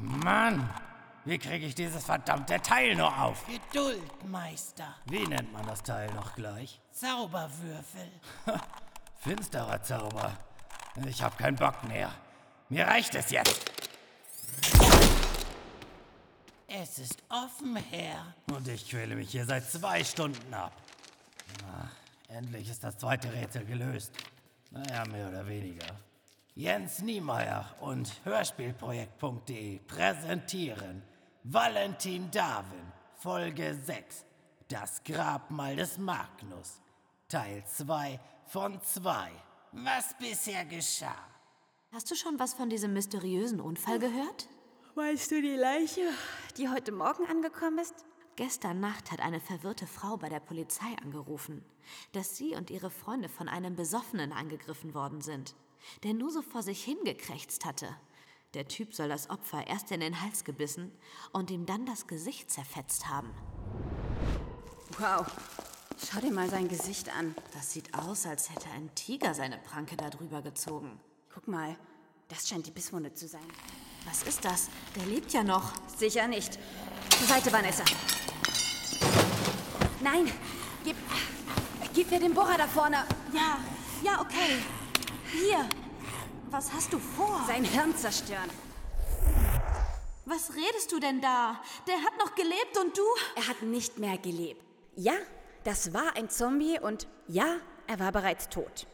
Mann! Wie kriege ich dieses verdammte Teil nur auf? Geduld, Meister. Wie nennt man das Teil noch gleich? Zauberwürfel. Finsterer Zauber. Ich hab keinen Bock mehr. Mir reicht es jetzt. Es ist offen, Herr. Und ich quäle mich hier seit zwei Stunden ab. Na, endlich ist das zweite Rätsel gelöst. Naja, mehr oder weniger. Jens Niemeyer und Hörspielprojekt.de präsentieren Valentin Darwin, Folge 6. Das Grabmal des Magnus. Teil 2 von 2. Was bisher geschah. Hast du schon was von diesem mysteriösen Unfall gehört? Meinst du die Leiche, die heute Morgen angekommen ist? Gestern Nacht hat eine verwirrte Frau bei der Polizei angerufen, dass sie und ihre Freunde von einem Besoffenen angegriffen worden sind, der nur so vor sich hingekrächzt hatte. Der Typ soll das Opfer erst in den Hals gebissen und ihm dann das Gesicht zerfetzt haben. Wow. Schau dir mal sein Gesicht an. Das sieht aus, als hätte ein Tiger seine Pranke darüber gezogen. Guck mal. Das scheint die Bisswunde zu sein. Was ist das? Der lebt ja noch. Sicher nicht. Zur Seite, Vanessa. Nein! Gib. Gib mir den Bohrer da vorne. Ja, ja, okay. Hier. Was hast du vor? Sein Hirn zerstören. Was redest du denn da? Der hat noch gelebt und du? Er hat nicht mehr gelebt. Ja, das war ein Zombie und ja, er war bereits tot.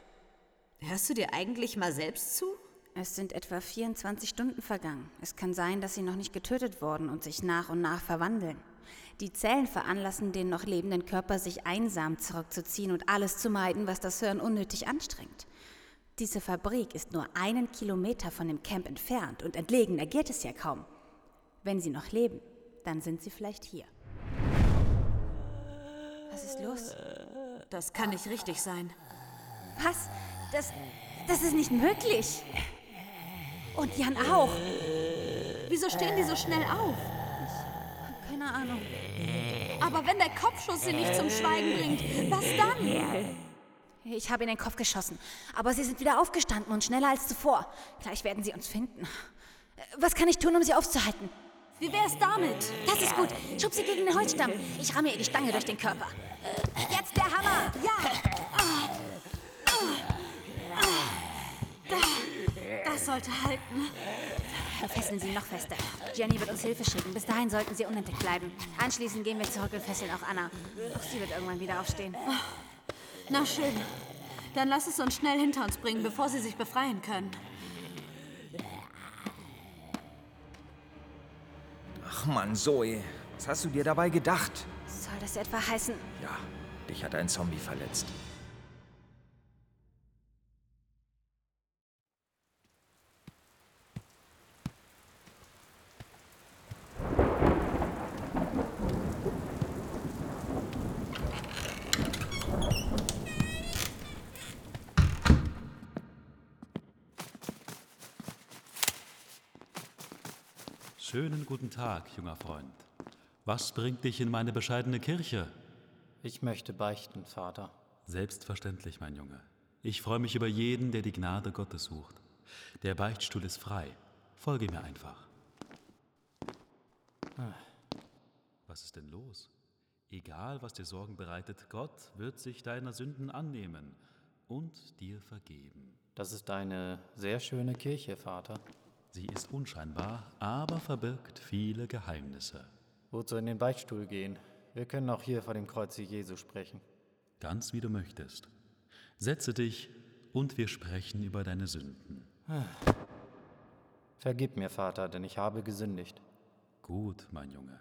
Hörst du dir eigentlich mal selbst zu? Es sind etwa 24 Stunden vergangen. Es kann sein, dass sie noch nicht getötet wurden und sich nach und nach verwandeln. Die Zellen veranlassen den noch lebenden Körper, sich einsam zurückzuziehen und alles zu meiden, was das Hirn unnötig anstrengt. Diese Fabrik ist nur einen Kilometer von dem Camp entfernt und entlegener geht es ja kaum. Wenn sie noch leben, dann sind sie vielleicht hier. Was ist los? Das kann nicht richtig sein. Was? Das, das ist nicht möglich. Und Jan auch. Wieso stehen die so schnell auf? Keine Ahnung. Aber wenn der Kopfschuss sie nicht zum Schweigen bringt, was dann? Ich habe in den Kopf geschossen. Aber sie sind wieder aufgestanden und schneller als zuvor. Gleich werden sie uns finden. Was kann ich tun, um sie aufzuhalten? Wie wär's damit? Das ist gut. Schub sie gegen den Holzstamm. Ich ramme ihr die Stange durch den Körper. Jetzt der Hammer! Ja! Das sollte halten. Fesseln Sie noch fester. Jenny wird uns Hilfe schicken. Bis dahin sollten Sie unentdeckt bleiben. Anschließend gehen wir zurück und fesseln auch Anna. Auch sie wird irgendwann wieder aufstehen. Na schön. Dann lass es uns schnell hinter uns bringen, bevor sie sich befreien können. Ach Mann, Zoe, was hast du dir dabei gedacht? Soll das etwa heißen? Ja, dich hat ein Zombie verletzt. Schönen guten Tag, junger Freund. Was bringt dich in meine bescheidene Kirche? Ich möchte beichten, Vater. Selbstverständlich, mein Junge. Ich freue mich über jeden, der die Gnade Gottes sucht. Der Beichtstuhl ist frei. Folge mir einfach. Was ist denn los? Egal, was dir Sorgen bereitet, Gott wird sich deiner Sünden annehmen und dir vergeben. Das ist eine sehr schöne Kirche, Vater. Sie ist unscheinbar, aber verbirgt viele Geheimnisse. Wozu in den Beichtstuhl gehen? Wir können auch hier vor dem Kreuze Jesu sprechen. Ganz wie du möchtest. Setze dich und wir sprechen über deine Sünden. Vergib mir, Vater, denn ich habe gesündigt. Gut, mein Junge.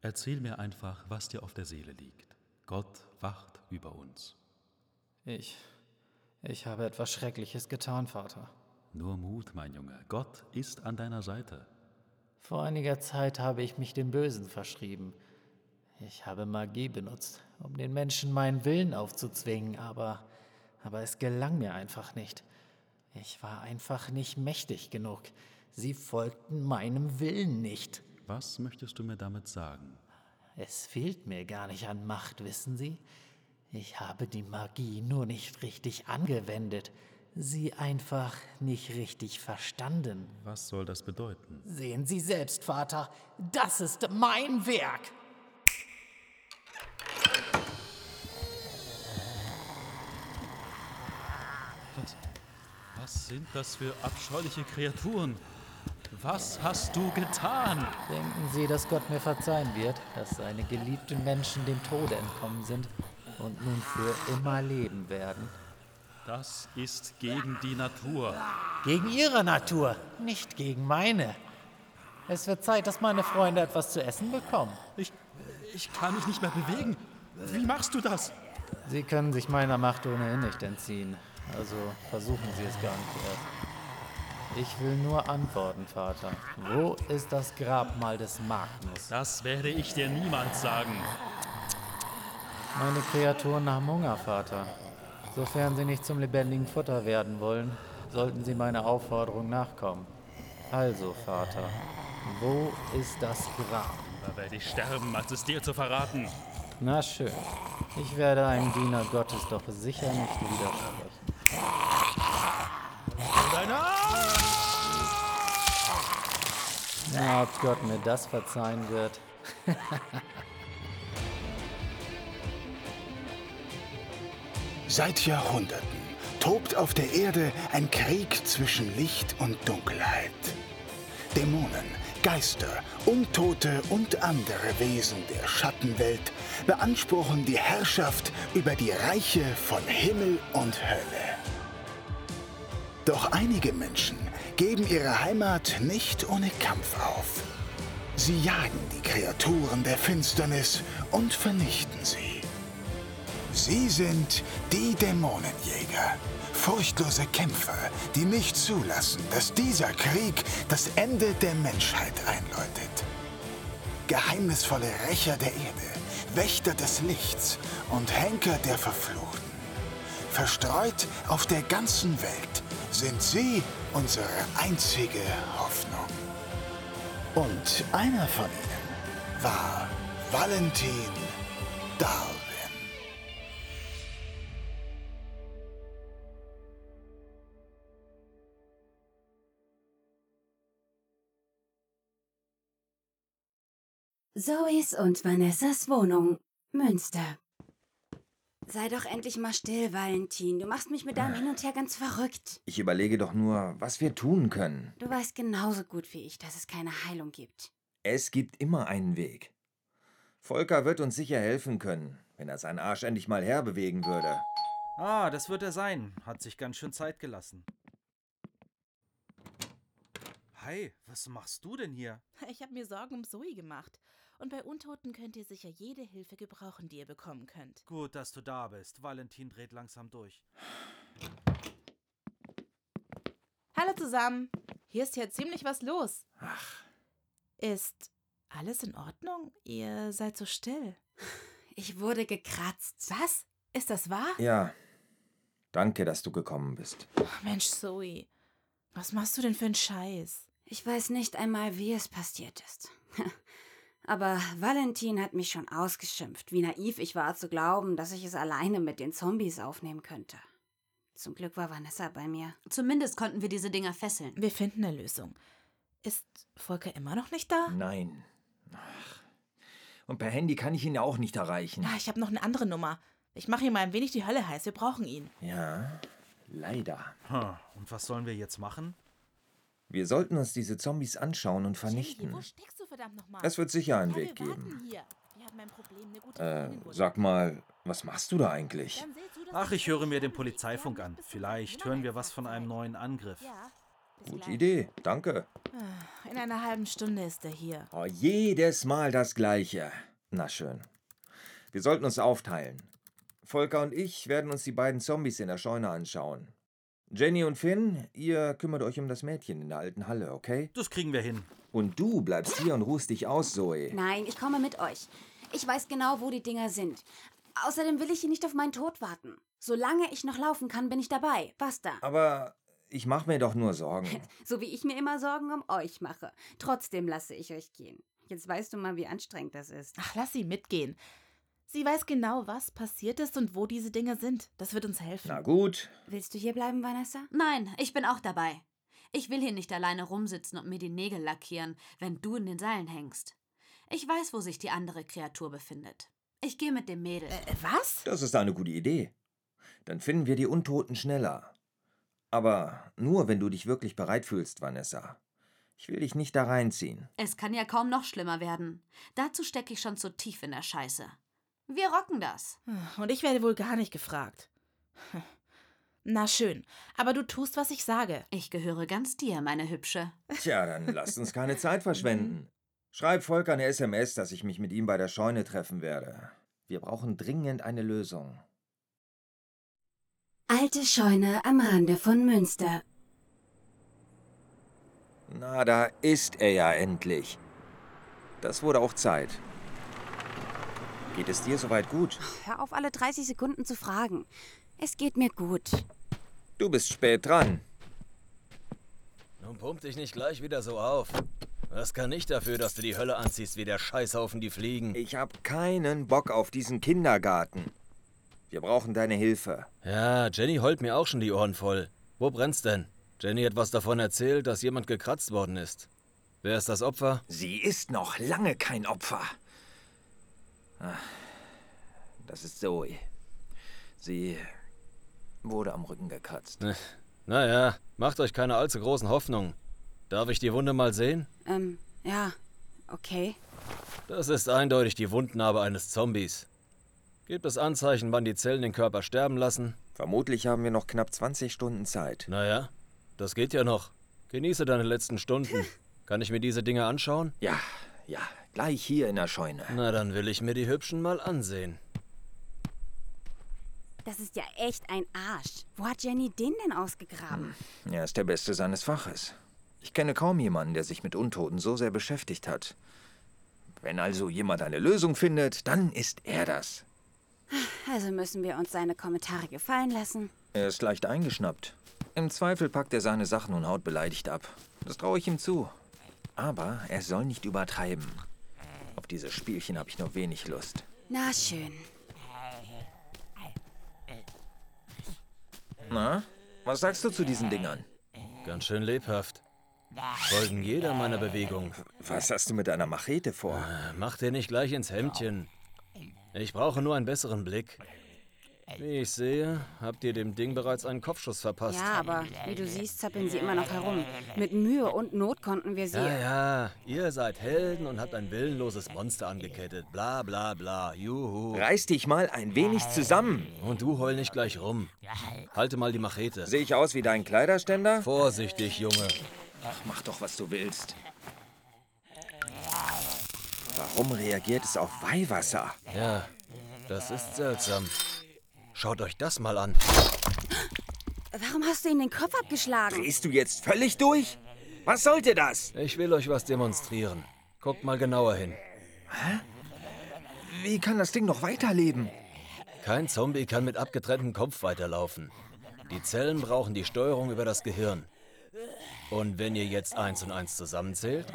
Erzähl mir einfach, was dir auf der Seele liegt. Gott wacht über uns. Ich. Ich habe etwas Schreckliches getan, Vater. Nur Mut, mein Junge. Gott ist an deiner Seite. Vor einiger Zeit habe ich mich dem Bösen verschrieben. Ich habe Magie benutzt, um den Menschen meinen Willen aufzuzwingen, aber, aber es gelang mir einfach nicht. Ich war einfach nicht mächtig genug. Sie folgten meinem Willen nicht. Was möchtest du mir damit sagen? Es fehlt mir gar nicht an Macht, wissen Sie? Ich habe die Magie nur nicht richtig angewendet. Sie einfach nicht richtig verstanden. Was soll das bedeuten? Sehen Sie selbst, Vater, das ist mein Werk. Was, was sind das für abscheuliche Kreaturen? Was hast du getan? Denken Sie, dass Gott mir verzeihen wird, dass seine geliebten Menschen dem Tode entkommen sind und nun für immer leben werden? Das ist gegen die Natur. Gegen Ihre Natur, nicht gegen meine. Es wird Zeit, dass meine Freunde etwas zu essen bekommen. Ich, ich kann mich nicht mehr bewegen. Wie machst du das? Sie können sich meiner Macht ohnehin nicht entziehen. Also versuchen Sie es gar nicht erst. Ich will nur antworten, Vater. Wo ist das Grabmal des Magnus? Das werde ich dir niemals sagen. Meine Kreaturen haben Hunger, Vater. Sofern sie nicht zum lebendigen Futter werden wollen, sollten sie meiner Aufforderung nachkommen. Also, Vater, wo ist das Grab? Da werde ich sterben, als es dir zu verraten. Na schön. Ich werde einem Diener Gottes doch sicher nicht widersprechen. Na, ob Gott mir das verzeihen wird. Seit Jahrhunderten tobt auf der Erde ein Krieg zwischen Licht und Dunkelheit. Dämonen, Geister, Untote und andere Wesen der Schattenwelt beanspruchen die Herrschaft über die Reiche von Himmel und Hölle. Doch einige Menschen geben ihre Heimat nicht ohne Kampf auf. Sie jagen die Kreaturen der Finsternis und vernichten sie. Sie sind die Dämonenjäger. Furchtlose Kämpfer, die nicht zulassen, dass dieser Krieg das Ende der Menschheit einläutet. Geheimnisvolle Rächer der Erde, Wächter des Lichts und Henker der Verfluchten. Verstreut auf der ganzen Welt sind sie unsere einzige Hoffnung. Und einer von ihnen war Valentin Darwin. Zoes und Vanessas Wohnung, Münster. Sei doch endlich mal still, Valentin. Du machst mich mit deinem Hin und Her ganz verrückt. Ich überlege doch nur, was wir tun können. Du weißt genauso gut wie ich, dass es keine Heilung gibt. Es gibt immer einen Weg. Volker wird uns sicher helfen können, wenn er seinen Arsch endlich mal herbewegen würde. Ah, das wird er sein. Hat sich ganz schön Zeit gelassen. Hi, was machst du denn hier? Ich habe mir Sorgen um Zoe gemacht. Und bei Untoten könnt ihr sicher jede Hilfe gebrauchen, die ihr bekommen könnt. Gut, dass du da bist. Valentin dreht langsam durch. Hallo zusammen. Hier ist ja ziemlich was los. Ach. Ist alles in Ordnung? Ihr seid so still. Ich wurde gekratzt. Was? Ist das wahr? Ja. Danke, dass du gekommen bist. Ach, Mensch, Zoe. Was machst du denn für einen Scheiß? Ich weiß nicht einmal, wie es passiert ist. Aber Valentin hat mich schon ausgeschimpft, wie naiv ich war zu glauben, dass ich es alleine mit den Zombies aufnehmen könnte. Zum Glück war Vanessa bei mir. Zumindest konnten wir diese Dinger fesseln. Wir finden eine Lösung. Ist Volker immer noch nicht da? Nein. Ach. Und per Handy kann ich ihn auch nicht erreichen. Ah, ich habe noch eine andere Nummer. Ich mache ihm mal ein wenig die Hölle heiß. Wir brauchen ihn. Ja, leider. Hm, und was sollen wir jetzt machen? Wir sollten uns diese Zombies anschauen und vernichten. Jenny, wo steckst du verdammt nochmal? Es wird sicher einen Weg geben. Äh, sag mal, was machst du da eigentlich? Ach, ich höre mir den Polizeifunk an. Vielleicht hören wir was von einem neuen Angriff. Gute. Idee, danke. In einer halben Stunde ist er hier. Oh, jedes Mal das Gleiche. Na schön. Wir sollten uns aufteilen. Volker und ich werden uns die beiden Zombies in der Scheune anschauen. Jenny und Finn, ihr kümmert euch um das Mädchen in der alten Halle, okay? Das kriegen wir hin. Und du bleibst hier und ruhst dich aus, Zoe. Nein, ich komme mit euch. Ich weiß genau, wo die Dinger sind. Außerdem will ich hier nicht auf meinen Tod warten. Solange ich noch laufen kann, bin ich dabei. Basta. Aber ich mache mir doch nur Sorgen. So wie ich mir immer Sorgen um euch mache. Trotzdem lasse ich euch gehen. Jetzt weißt du mal, wie anstrengend das ist. Ach, lass sie mitgehen. Sie weiß genau, was passiert ist und wo diese Dinge sind. Das wird uns helfen. Na gut. Willst du hier bleiben, Vanessa? Nein, ich bin auch dabei. Ich will hier nicht alleine rumsitzen und mir die Nägel lackieren, wenn du in den Seilen hängst. Ich weiß, wo sich die andere Kreatur befindet. Ich gehe mit dem Mädel. Äh, was? Das ist eine gute Idee. Dann finden wir die Untoten schneller. Aber nur, wenn du dich wirklich bereit fühlst, Vanessa. Ich will dich nicht da reinziehen. Es kann ja kaum noch schlimmer werden. Dazu stecke ich schon zu tief in der Scheiße. Wir rocken das. Und ich werde wohl gar nicht gefragt. Na schön, aber du tust, was ich sage. Ich gehöre ganz dir, meine Hübsche. Tja, dann lasst uns keine Zeit verschwenden. Schreib Volker eine SMS, dass ich mich mit ihm bei der Scheune treffen werde. Wir brauchen dringend eine Lösung. Alte Scheune am Rande von Münster. Na, da ist er ja endlich. Das wurde auch Zeit. Geht es dir soweit gut? Hör auf, alle 30 Sekunden zu fragen. Es geht mir gut. Du bist spät dran. Nun pump dich nicht gleich wieder so auf. Was kann ich dafür, dass du die Hölle anziehst wie der Scheißhaufen die Fliegen? Ich hab keinen Bock auf diesen Kindergarten. Wir brauchen deine Hilfe. Ja, Jenny heult mir auch schon die Ohren voll. Wo brennt's denn? Jenny hat was davon erzählt, dass jemand gekratzt worden ist. Wer ist das Opfer? Sie ist noch lange kein Opfer. Ah, Das ist Zoe. Sie wurde am Rücken gekratzt. Äh, Naja, macht euch keine allzu großen Hoffnungen. Darf ich die Wunde mal sehen? Ähm, ja, okay. Das ist eindeutig die Wundnarbe eines Zombies. Gibt es Anzeichen, wann die Zellen den Körper sterben lassen? Vermutlich haben wir noch knapp 20 Stunden Zeit. Naja, das geht ja noch. Genieße deine letzten Stunden. Kann ich mir diese Dinge anschauen? Ja, ja, gleich hier in der Scheune. Na, dann will ich mir die Hübschen mal ansehen. Das ist ja echt ein Arsch. Wo hat Jenny den denn ausgegraben? Er ist der Beste seines Faches. Ich kenne kaum jemanden, der sich mit Untoten so sehr beschäftigt hat. Wenn also jemand eine Lösung findet, dann ist er das. Also müssen wir uns seine Kommentare gefallen lassen. Er ist leicht eingeschnappt. Im Zweifel packt er seine Sachen und haut beleidigt ab. Das traue ich ihm zu. Aber er soll nicht übertreiben. Auf diese Spielchen habe ich nur wenig Lust. Na schön. Na, was sagst du zu diesen Dingern? Ganz schön lebhaft. Folgen jeder meiner Bewegung. Was hast du mit deiner Machete vor? Mach dir nicht gleich ins Hemdchen. Ich brauche nur einen besseren Blick. Wie ich sehe, habt ihr dem Ding bereits einen Kopfschuss verpasst. Ja, aber wie du siehst, zappeln sie immer noch herum. Mit Mühe und Not konnten wir sie. Ja, ja, ihr seid Helden und habt ein willenloses Monster angekettet. Bla bla bla. Juhu. Reiß dich mal ein wenig zusammen. Und du heul nicht gleich rum. Halte mal die Machete. Sehe ich aus wie dein Kleiderständer? Vorsichtig, Junge. Ach, mach doch, was du willst. Warum reagiert es auf Weihwasser? Ja, das ist seltsam. Schaut euch das mal an. Warum hast du ihm den Kopf abgeschlagen? Drehst du jetzt völlig durch? Was sollte das? Ich will euch was demonstrieren. Guckt mal genauer hin. Wie kann das Ding noch weiterleben? Kein Zombie kann mit abgetrenntem Kopf weiterlaufen. Die Zellen brauchen die Steuerung über das Gehirn. Und wenn ihr jetzt eins und eins zusammenzählt?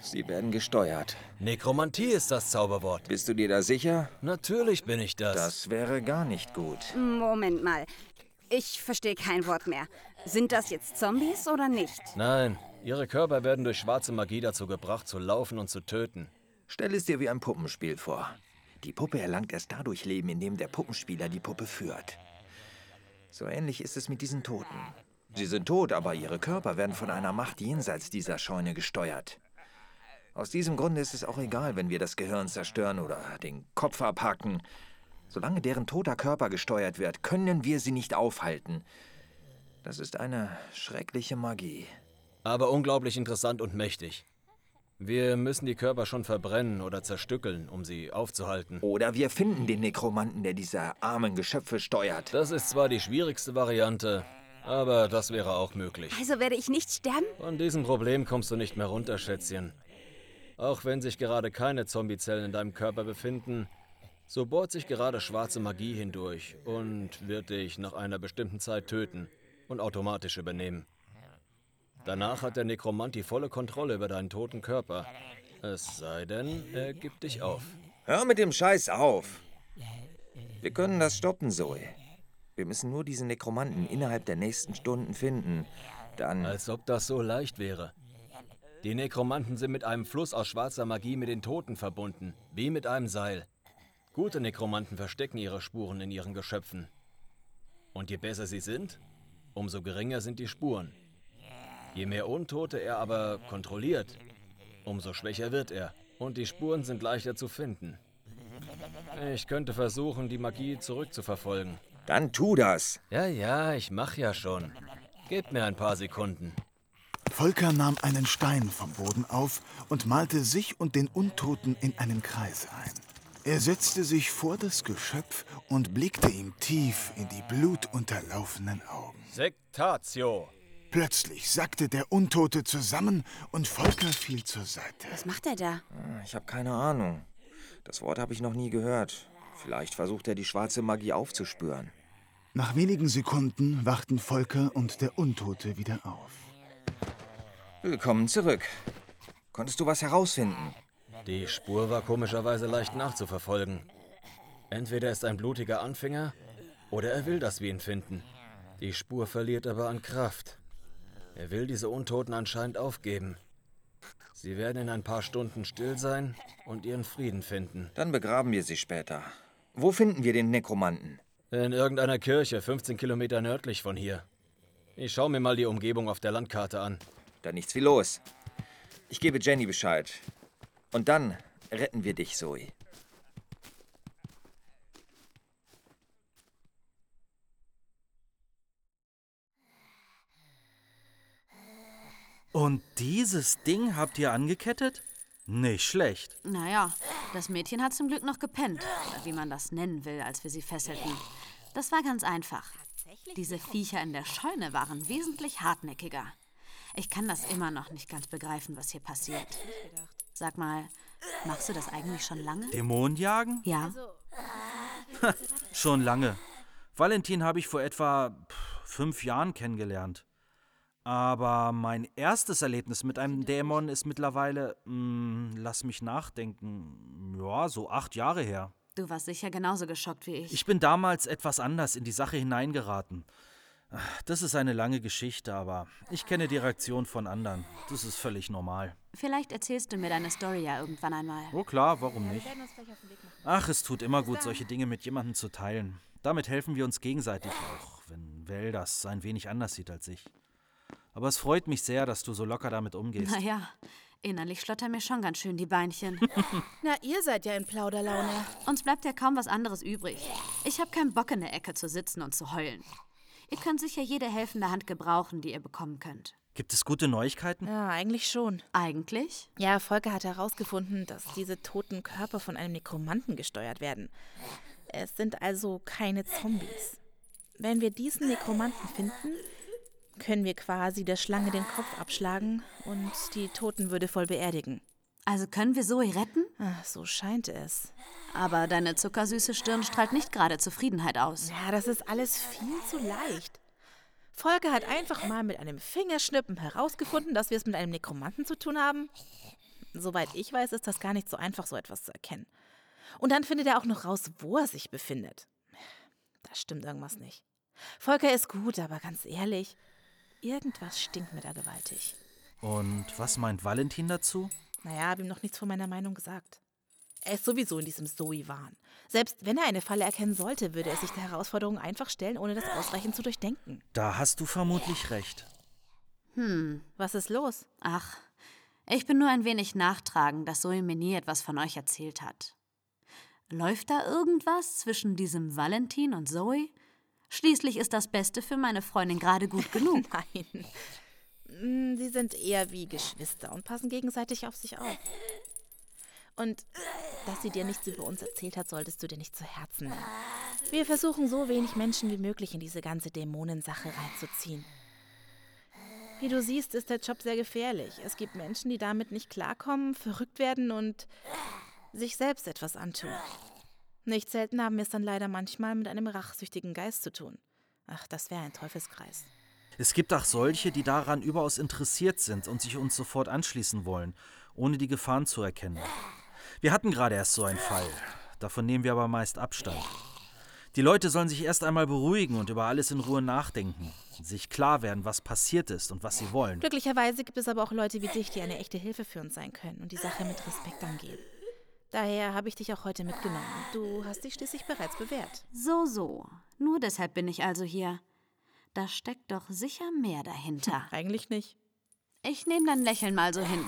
Sie werden gesteuert. Nekromantie ist das Zauberwort. Bist du dir da sicher? Natürlich bin ich das. Das wäre gar nicht gut. Moment mal. Ich verstehe kein Wort mehr. Sind das jetzt Zombies oder nicht? Nein, ihre Körper werden durch schwarze Magie dazu gebracht, zu laufen und zu töten. Stell es dir wie ein Puppenspiel vor. Die Puppe erlangt erst dadurch Leben, indem der Puppenspieler die Puppe führt. So ähnlich ist es mit diesen Toten. Sie sind tot, aber ihre Körper werden von einer Macht jenseits dieser Scheune gesteuert. Aus diesem Grunde ist es auch egal, wenn wir das Gehirn zerstören oder den Kopf abhacken. Solange deren toter Körper gesteuert wird, können wir sie nicht aufhalten. Das ist eine schreckliche Magie. Aber unglaublich interessant und mächtig. Wir müssen die Körper schon verbrennen oder zerstückeln, um sie aufzuhalten. Oder wir finden den Nekromanten, der diese armen Geschöpfe steuert. Das ist zwar die schwierigste Variante, aber das wäre auch möglich. Also werde ich nicht sterben? Von diesem Problem kommst du nicht mehr runter, Schätzchen. Auch wenn sich gerade keine Zombiezellen in deinem Körper befinden, so bohrt sich gerade schwarze Magie hindurch und wird dich nach einer bestimmten Zeit töten und automatisch übernehmen. Danach hat der Nekromant die volle Kontrolle über deinen toten Körper. Es sei denn, er gibt dich auf. Hör mit dem Scheiß auf. Wir können das stoppen, Zoe. Wir müssen nur diesen Nekromanten innerhalb der nächsten Stunden finden. Dann. Als ob das so leicht wäre. Die Nekromanten sind mit einem Fluss aus schwarzer Magie mit den Toten verbunden, wie mit einem Seil. Gute Nekromanten verstecken ihre Spuren in ihren Geschöpfen. Und je besser sie sind, umso geringer sind die Spuren. Je mehr Untote er aber kontrolliert, umso schwächer wird er. Und die Spuren sind leichter zu finden. Ich könnte versuchen, die Magie zurückzuverfolgen. Dann tu das. Ja, ja, ich mach ja schon. Gib mir ein paar Sekunden. Volker nahm einen Stein vom Boden auf und malte sich und den Untoten in einen Kreis ein. Er setzte sich vor das Geschöpf und blickte ihm tief in die blutunterlaufenen Augen. Sektatio. Plötzlich sackte der Untote zusammen und Volker fiel zur Seite. Was macht er da? Ich habe keine Ahnung. Das Wort habe ich noch nie gehört. Vielleicht versucht er die schwarze Magie aufzuspüren. Nach wenigen Sekunden wachten Volker und der Untote wieder auf. Willkommen zurück. Konntest du was herausfinden? Die Spur war komischerweise leicht nachzuverfolgen. Entweder ist ein blutiger Anfänger oder er will, dass wir ihn finden. Die Spur verliert aber an Kraft. Er will diese Untoten anscheinend aufgeben. Sie werden in ein paar Stunden still sein und ihren Frieden finden. Dann begraben wir sie später. Wo finden wir den Nekromanten? In irgendeiner Kirche, 15 Kilometer nördlich von hier. Ich schaue mir mal die Umgebung auf der Landkarte an. Da nichts wie los. Ich gebe Jenny Bescheid. Und dann retten wir dich, Zoe. Und dieses Ding habt ihr angekettet? Nicht schlecht. Naja, das Mädchen hat zum Glück noch gepennt, oder wie man das nennen will, als wir sie fesselten. Das war ganz einfach. Diese Viecher in der Scheune waren wesentlich hartnäckiger. Ich kann das immer noch nicht ganz begreifen, was hier passiert. Sag mal, machst du das eigentlich schon lange? Dämonen jagen? Ja. Schon lange. Valentin habe ich vor etwa fünf Jahren kennengelernt. Aber mein erstes Erlebnis mit einem Dämon ist mittlerweile, mh, lass mich nachdenken, ja, so acht Jahre her. Du warst sicher genauso geschockt wie ich. Ich bin damals etwas anders in die Sache hineingeraten. Das ist eine lange Geschichte, aber ich kenne die Reaktion von anderen. Das ist völlig normal. Vielleicht erzählst du mir deine Story ja irgendwann einmal. Oh klar, warum nicht? Ach, es tut immer gut, solche Dinge mit jemandem zu teilen. Damit helfen wir uns gegenseitig auch, wenn Vel das ein wenig anders sieht als ich. Aber es freut mich sehr, dass du so locker damit umgehst. Naja, innerlich schlottern mir schon ganz schön die Beinchen. Na, ihr seid ja in Plauderlaune. Uns bleibt ja kaum was anderes übrig. Ich habe keinen Bock in der Ecke zu sitzen und zu heulen. Ihr könnt sicher jede helfende Hand gebrauchen, die ihr bekommen könnt. Gibt es gute Neuigkeiten? Ja, eigentlich schon. Eigentlich? Ja, Volker hat herausgefunden, dass diese toten Körper von einem Nekromanten gesteuert werden. Es sind also keine Zombies. Wenn wir diesen Nekromanten finden, können wir quasi der Schlange den Kopf abschlagen und die Toten würdevoll beerdigen. Also können wir Zoe retten? Ach, so scheint es. Aber deine zuckersüße Stirn strahlt nicht gerade Zufriedenheit aus. Ja, das ist alles viel zu leicht. Volker hat einfach mal mit einem Fingerschnippen herausgefunden, dass wir es mit einem Nekromanten zu tun haben. Soweit ich weiß, ist das gar nicht so einfach, so etwas zu erkennen. Und dann findet er auch noch raus, wo er sich befindet. Da stimmt irgendwas nicht. Volker ist gut, aber ganz ehrlich, irgendwas stinkt mir da gewaltig. Und was meint Valentin dazu? Naja, habe ihm noch nichts von meiner Meinung gesagt. Er ist sowieso in diesem Zoe-Wahn. Selbst wenn er eine Falle erkennen sollte, würde er sich der Herausforderung einfach stellen, ohne das ausreichend zu durchdenken. Da hast du vermutlich recht. Hm, Was ist los? ach, ich bin nur ein wenig nachtragend, dass Zoe mir nie etwas von euch erzählt hat. Läuft da irgendwas zwischen diesem Valentin und Zoe? Schließlich ist das Beste für meine Freundin gerade gut genug. Nein. Mm, Sie sind eher wie Geschwister und passen gegenseitig auf sich auf. Und dass sie dir nichts über uns erzählt hat, solltest du dir nicht zu Herzen nehmen. Wir versuchen so wenig Menschen wie möglich in diese ganze Dämonensache reinzuziehen. Wie du siehst, ist der Job sehr gefährlich. Es gibt Menschen, die damit nicht klarkommen, verrückt werden und sich selbst etwas antun. Nicht selten haben wir es dann leider manchmal mit einem rachsüchtigen Geist zu tun. Ach, das wäre ein Teufelskreis. Es gibt auch solche, die daran überaus interessiert sind und sich uns sofort anschließen wollen, ohne die Gefahren zu erkennen. Wir hatten gerade erst so einen Fall. Davon nehmen wir aber meist Abstand. Die Leute sollen sich erst einmal beruhigen und über alles in Ruhe nachdenken. Sich klar werden, was passiert ist und was sie wollen. Glücklicherweise gibt es aber auch Leute wie dich, die eine echte Hilfe für uns sein können und die Sache mit Respekt angehen. Daher habe ich dich auch heute mitgenommen. Du hast dich schließlich bereits bewährt. So, so. Nur deshalb bin ich also hier. Da steckt doch sicher mehr dahinter. Eigentlich nicht. Ich nehme dein Lächeln mal so hin.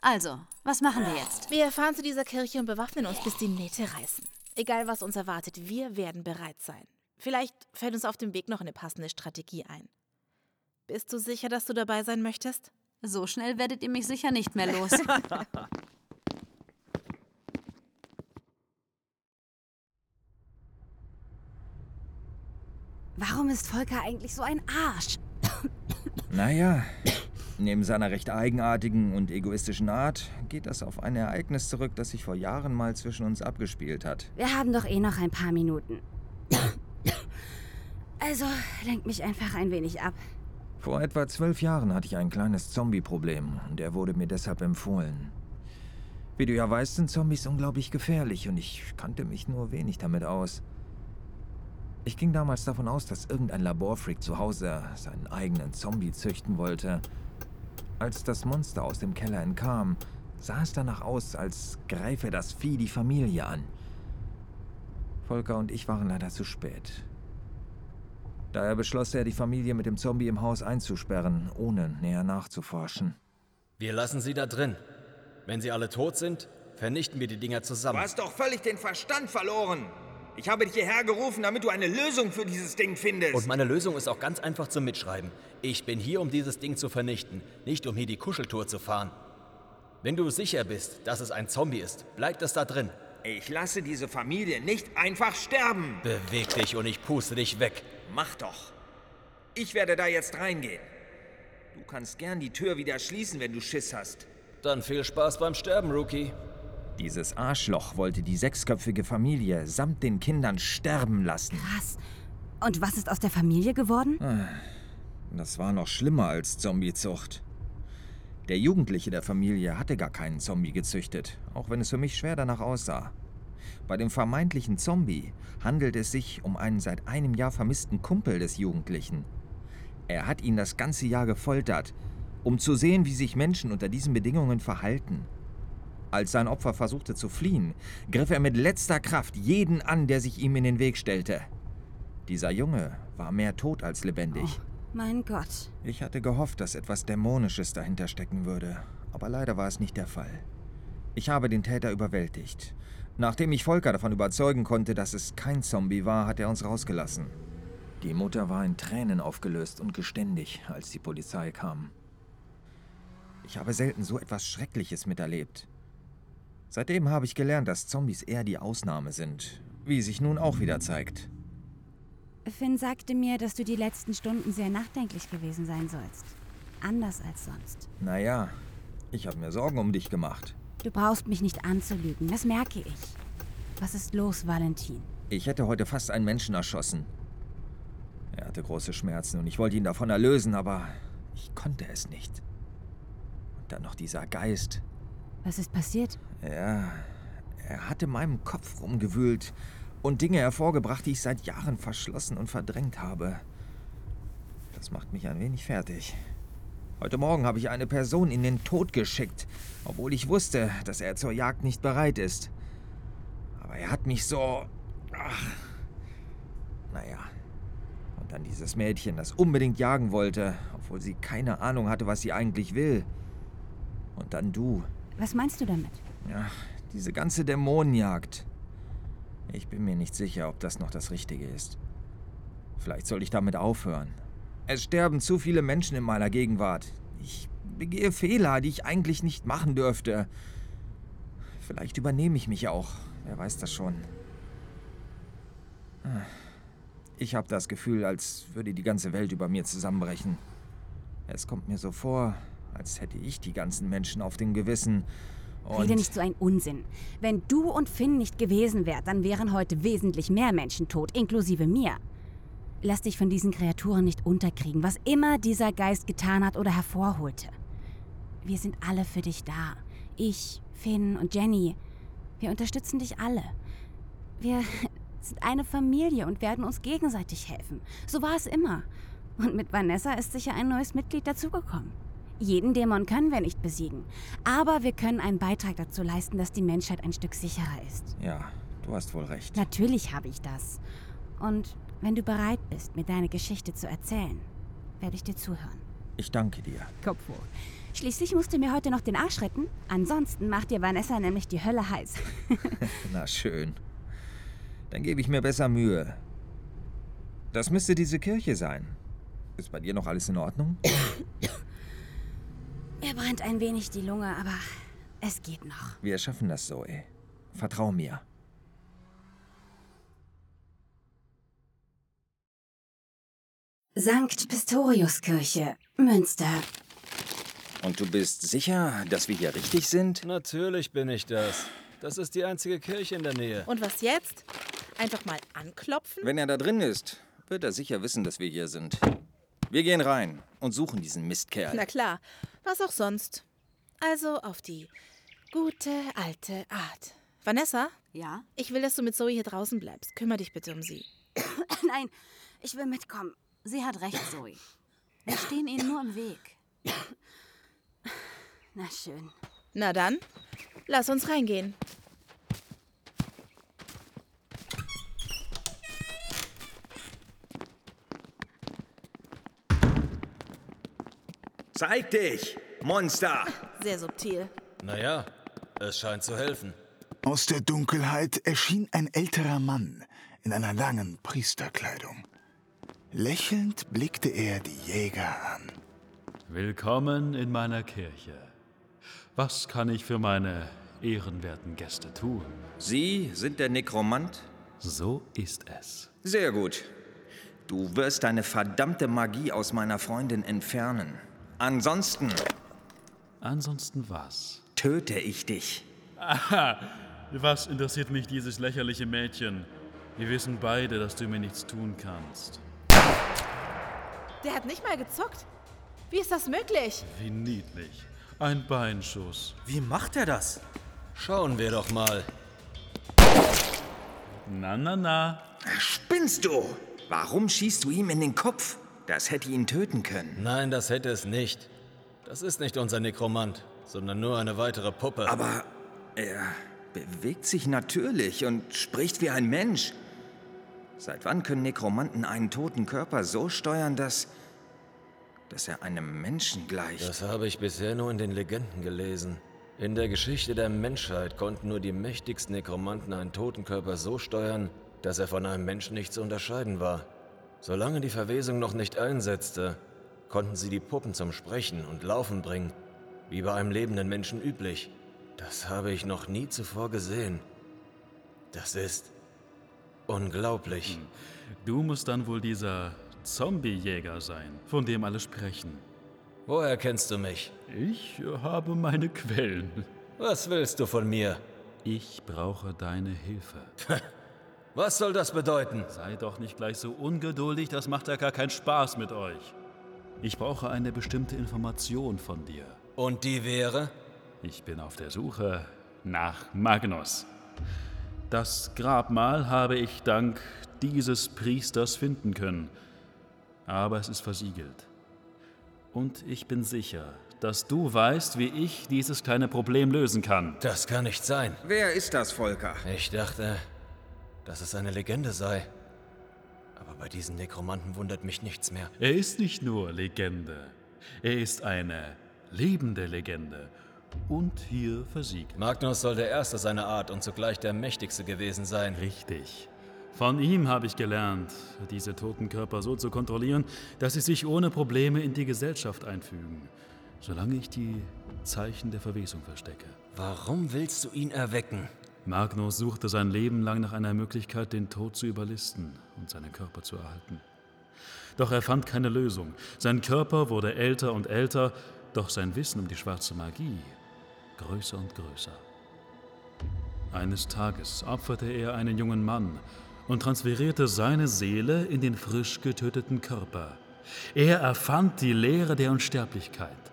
Also, was machen wir jetzt? Wir fahren zu dieser Kirche und bewaffnen uns, bis die Nähte reißen. Egal, was uns erwartet, wir werden bereit sein. Vielleicht fällt uns auf dem Weg noch eine passende Strategie ein. Bist du sicher, dass du dabei sein möchtest? So schnell werdet ihr mich sicher nicht mehr los. Warum ist Volker eigentlich so ein Arsch? Naja, neben seiner recht eigenartigen und egoistischen Art geht das auf ein Ereignis zurück, das sich vor Jahren mal zwischen uns abgespielt hat. Wir haben doch eh noch ein paar Minuten. Also, lenk mich einfach ein wenig ab. Vor etwa zwölf Jahren hatte ich ein kleines Zombie-Problem und er wurde mir deshalb empfohlen. Wie du ja weißt, sind Zombies unglaublich gefährlich und ich kannte mich nur wenig damit aus. Ich ging damals davon aus, dass irgendein Laborfreak zu Hause seinen eigenen Zombie züchten wollte. Als das Monster aus dem Keller entkam, sah es danach aus, als greife das Vieh die Familie an. Volker und ich waren leider zu spät. Daher beschloss er, die Familie mit dem Zombie im Haus einzusperren, ohne näher nachzuforschen. Wir lassen sie da drin. Wenn sie alle tot sind, vernichten wir die Dinger zusammen. Du hast doch völlig den Verstand verloren. Ich habe dich hierher gerufen, damit du eine Lösung für dieses Ding findest. Und meine Lösung ist auch ganz einfach zum Mitschreiben. Ich bin hier, um dieses Ding zu vernichten, nicht um hier die Kuscheltour zu fahren. Wenn du sicher bist, dass es ein Zombie ist, bleibt es da drin. Ich lasse diese Familie nicht einfach sterben. Beweg dich und ich puste dich weg. Mach doch. Ich werde da jetzt reingehen. Du kannst gern die Tür wieder schließen, wenn du Schiss hast. Dann viel Spaß beim Sterben, Rookie. Dieses Arschloch wollte die sechsköpfige Familie samt den Kindern sterben lassen. Krass. Und was ist aus der Familie geworden? Das war noch schlimmer als Zombiezucht. Der Jugendliche der Familie hatte gar keinen Zombie gezüchtet, auch wenn es für mich schwer danach aussah. Bei dem vermeintlichen Zombie handelt es sich um einen seit einem Jahr vermissten Kumpel des Jugendlichen. Er hat ihn das ganze Jahr gefoltert, um zu sehen, wie sich Menschen unter diesen Bedingungen verhalten. Als sein Opfer versuchte zu fliehen, griff er mit letzter Kraft jeden an, der sich ihm in den Weg stellte. Dieser Junge war mehr tot als lebendig. Mein Gott. Ich hatte gehofft, dass etwas Dämonisches dahinter stecken würde, aber leider war es nicht der Fall. Ich habe den Täter überwältigt. Nachdem ich Volker davon überzeugen konnte, dass es kein Zombie war, hat er uns rausgelassen. Die Mutter war in Tränen aufgelöst und geständig, als die Polizei kam. Ich habe selten so etwas Schreckliches miterlebt. Seitdem habe ich gelernt, dass Zombies eher die Ausnahme sind, wie sich nun auch wieder zeigt. Finn sagte mir, dass du die letzten Stunden sehr nachdenklich gewesen sein sollst. Anders als sonst. Naja, ich habe mir Sorgen um dich gemacht. Du brauchst mich nicht anzulügen, das merke ich. Was ist los, Valentin? Ich hätte heute fast einen Menschen erschossen. Er hatte große Schmerzen und ich wollte ihn davon erlösen, aber ich konnte es nicht. Und dann noch dieser Geist. Was ist passiert? Ja, er hat in meinem Kopf rumgewühlt und Dinge hervorgebracht, die ich seit Jahren verschlossen und verdrängt habe. Das macht mich ein wenig fertig. Heute Morgen habe ich eine Person in den Tod geschickt, obwohl ich wusste, dass er zur Jagd nicht bereit ist. Aber er hat mich so... Ach. Naja. Und dann dieses Mädchen, das unbedingt jagen wollte, obwohl sie keine Ahnung hatte, was sie eigentlich will. Und dann du. Was meinst du damit? Ja, diese ganze Dämonenjagd. Ich bin mir nicht sicher, ob das noch das Richtige ist. Vielleicht soll ich damit aufhören. Es sterben zu viele Menschen in meiner Gegenwart. Ich begehe Fehler, die ich eigentlich nicht machen dürfte. Vielleicht übernehme ich mich auch. Wer weiß das schon. Ich habe das Gefühl, als würde die ganze Welt über mir zusammenbrechen. Es kommt mir so vor, als hätte ich die ganzen Menschen auf dem Gewissen. Und Rede nicht so ein Unsinn. Wenn du und Finn nicht gewesen wärt, dann wären heute wesentlich mehr Menschen tot, inklusive mir. Lass dich von diesen Kreaturen nicht unterkriegen, was immer dieser Geist getan hat oder hervorholte. Wir sind alle für dich da. Ich, Finn und Jenny. Wir unterstützen dich alle. Wir sind eine Familie und werden uns gegenseitig helfen. So war es immer. Und mit Vanessa ist sicher ein neues Mitglied dazugekommen. Jeden Dämon können wir nicht besiegen, aber wir können einen Beitrag dazu leisten, dass die Menschheit ein Stück sicherer ist. Ja, du hast wohl recht. Natürlich habe ich das. Und wenn du bereit bist, mir deine Geschichte zu erzählen, werde ich dir zuhören. Ich danke dir. Kopf hoch. Schließlich musst du mir heute noch den Arsch retten. Ansonsten macht dir Vanessa nämlich die Hölle heiß. Na schön. Dann gebe ich mir besser Mühe. Das müsste diese Kirche sein. Ist bei dir noch alles in Ordnung? Mir brennt ein wenig die Lunge, aber es geht noch. Wir schaffen das, Zoe. Vertrau mir. Sankt Pistoriuskirche, Münster. Und du bist sicher, dass wir hier richtig sind? Natürlich bin ich das. Das ist die einzige Kirche in der Nähe. Und was jetzt? Einfach mal anklopfen? Wenn er da drin ist, wird er sicher wissen, dass wir hier sind. Wir gehen rein und suchen diesen Mistkerl. Na klar, was auch sonst. Also auf die gute alte Art. Vanessa? Ja? Ich will, dass du mit Zoe hier draußen bleibst. Kümmer dich bitte um sie. Nein, ich will mitkommen. Sie hat recht, Zoe. Wir stehen ihnen nur im Weg. Na schön. Na dann, lass uns reingehen. Zeig dich, Monster! Sehr subtil. Naja, es scheint zu helfen. Aus der Dunkelheit erschien ein älterer Mann in einer langen Priesterkleidung. Lächelnd blickte er die Jäger an. Willkommen in meiner Kirche. Was kann ich für meine ehrenwerten Gäste tun? Sie sind der Nekromant? So ist es. Sehr gut. Du wirst deine verdammte Magie aus meiner Freundin entfernen. Ansonsten Ansonsten was? töte ich dich. Aha, was interessiert mich dieses lächerliche Mädchen? Wir wissen beide, dass du mir nichts tun kannst. Der hat nicht mal gezuckt. Wie ist das möglich? Wie niedlich. Ein Beinschuss. Wie macht er das? Schauen wir doch mal. Na, na, na. Spinnst du? Warum schießt du ihm in den Kopf? Das hätte ihn töten können. Nein, das hätte es nicht. Das ist nicht unser Nekromant, sondern nur eine weitere Puppe. Aber er bewegt sich natürlich und spricht wie ein Mensch. Seit wann können Nekromanten einen toten Körper so steuern, dass. dass er einem Menschen gleicht? Das habe ich bisher nur in den Legenden gelesen. In der Geschichte der Menschheit konnten nur die mächtigsten Nekromanten einen toten Körper so steuern, dass er von einem Menschen nicht zu unterscheiden war. Solange die Verwesung noch nicht einsetzte, konnten sie die Puppen zum Sprechen und Laufen bringen, wie bei einem lebenden Menschen üblich. Das habe ich noch nie zuvor gesehen. Das ist unglaublich. Du musst dann wohl dieser Zombie-Jäger sein, von dem alle sprechen. Woher kennst du mich? Ich habe meine Quellen. Was willst du von mir? Ich brauche deine Hilfe. Was soll das bedeuten? Sei doch nicht gleich so ungeduldig, das macht ja gar keinen Spaß mit euch. Ich brauche eine bestimmte Information von dir. Und die wäre? Ich bin auf der Suche nach Magnus. Das Grabmal habe ich dank dieses Priesters finden können, aber es ist versiegelt. Und ich bin sicher, dass du weißt, wie ich dieses kleine Problem lösen kann. Das kann nicht sein. Wer ist das, Volker? Ich dachte, dass es eine Legende sei. Aber bei diesen Nekromanten wundert mich nichts mehr. Er ist nicht nur Legende, er ist eine lebende Legende und hier versiegt. Magnus soll der Erste seiner Art und zugleich der Mächtigste gewesen sein. Richtig. Von ihm habe ich gelernt, diese toten Körper so zu kontrollieren, dass sie sich ohne Probleme in die Gesellschaft einfügen, solange ich die Zeichen der Verwesung verstecke. Warum willst du ihn erwecken? Magnus suchte sein Leben lang nach einer Möglichkeit, den Tod zu überlisten und seinen Körper zu erhalten. Doch er fand keine Lösung. Sein Körper wurde älter und älter, doch sein Wissen um die schwarze Magie größer und größer. Eines Tages opferte er einen jungen Mann und transferierte seine Seele in den frisch getöteten Körper. Er erfand die Lehre der Unsterblichkeit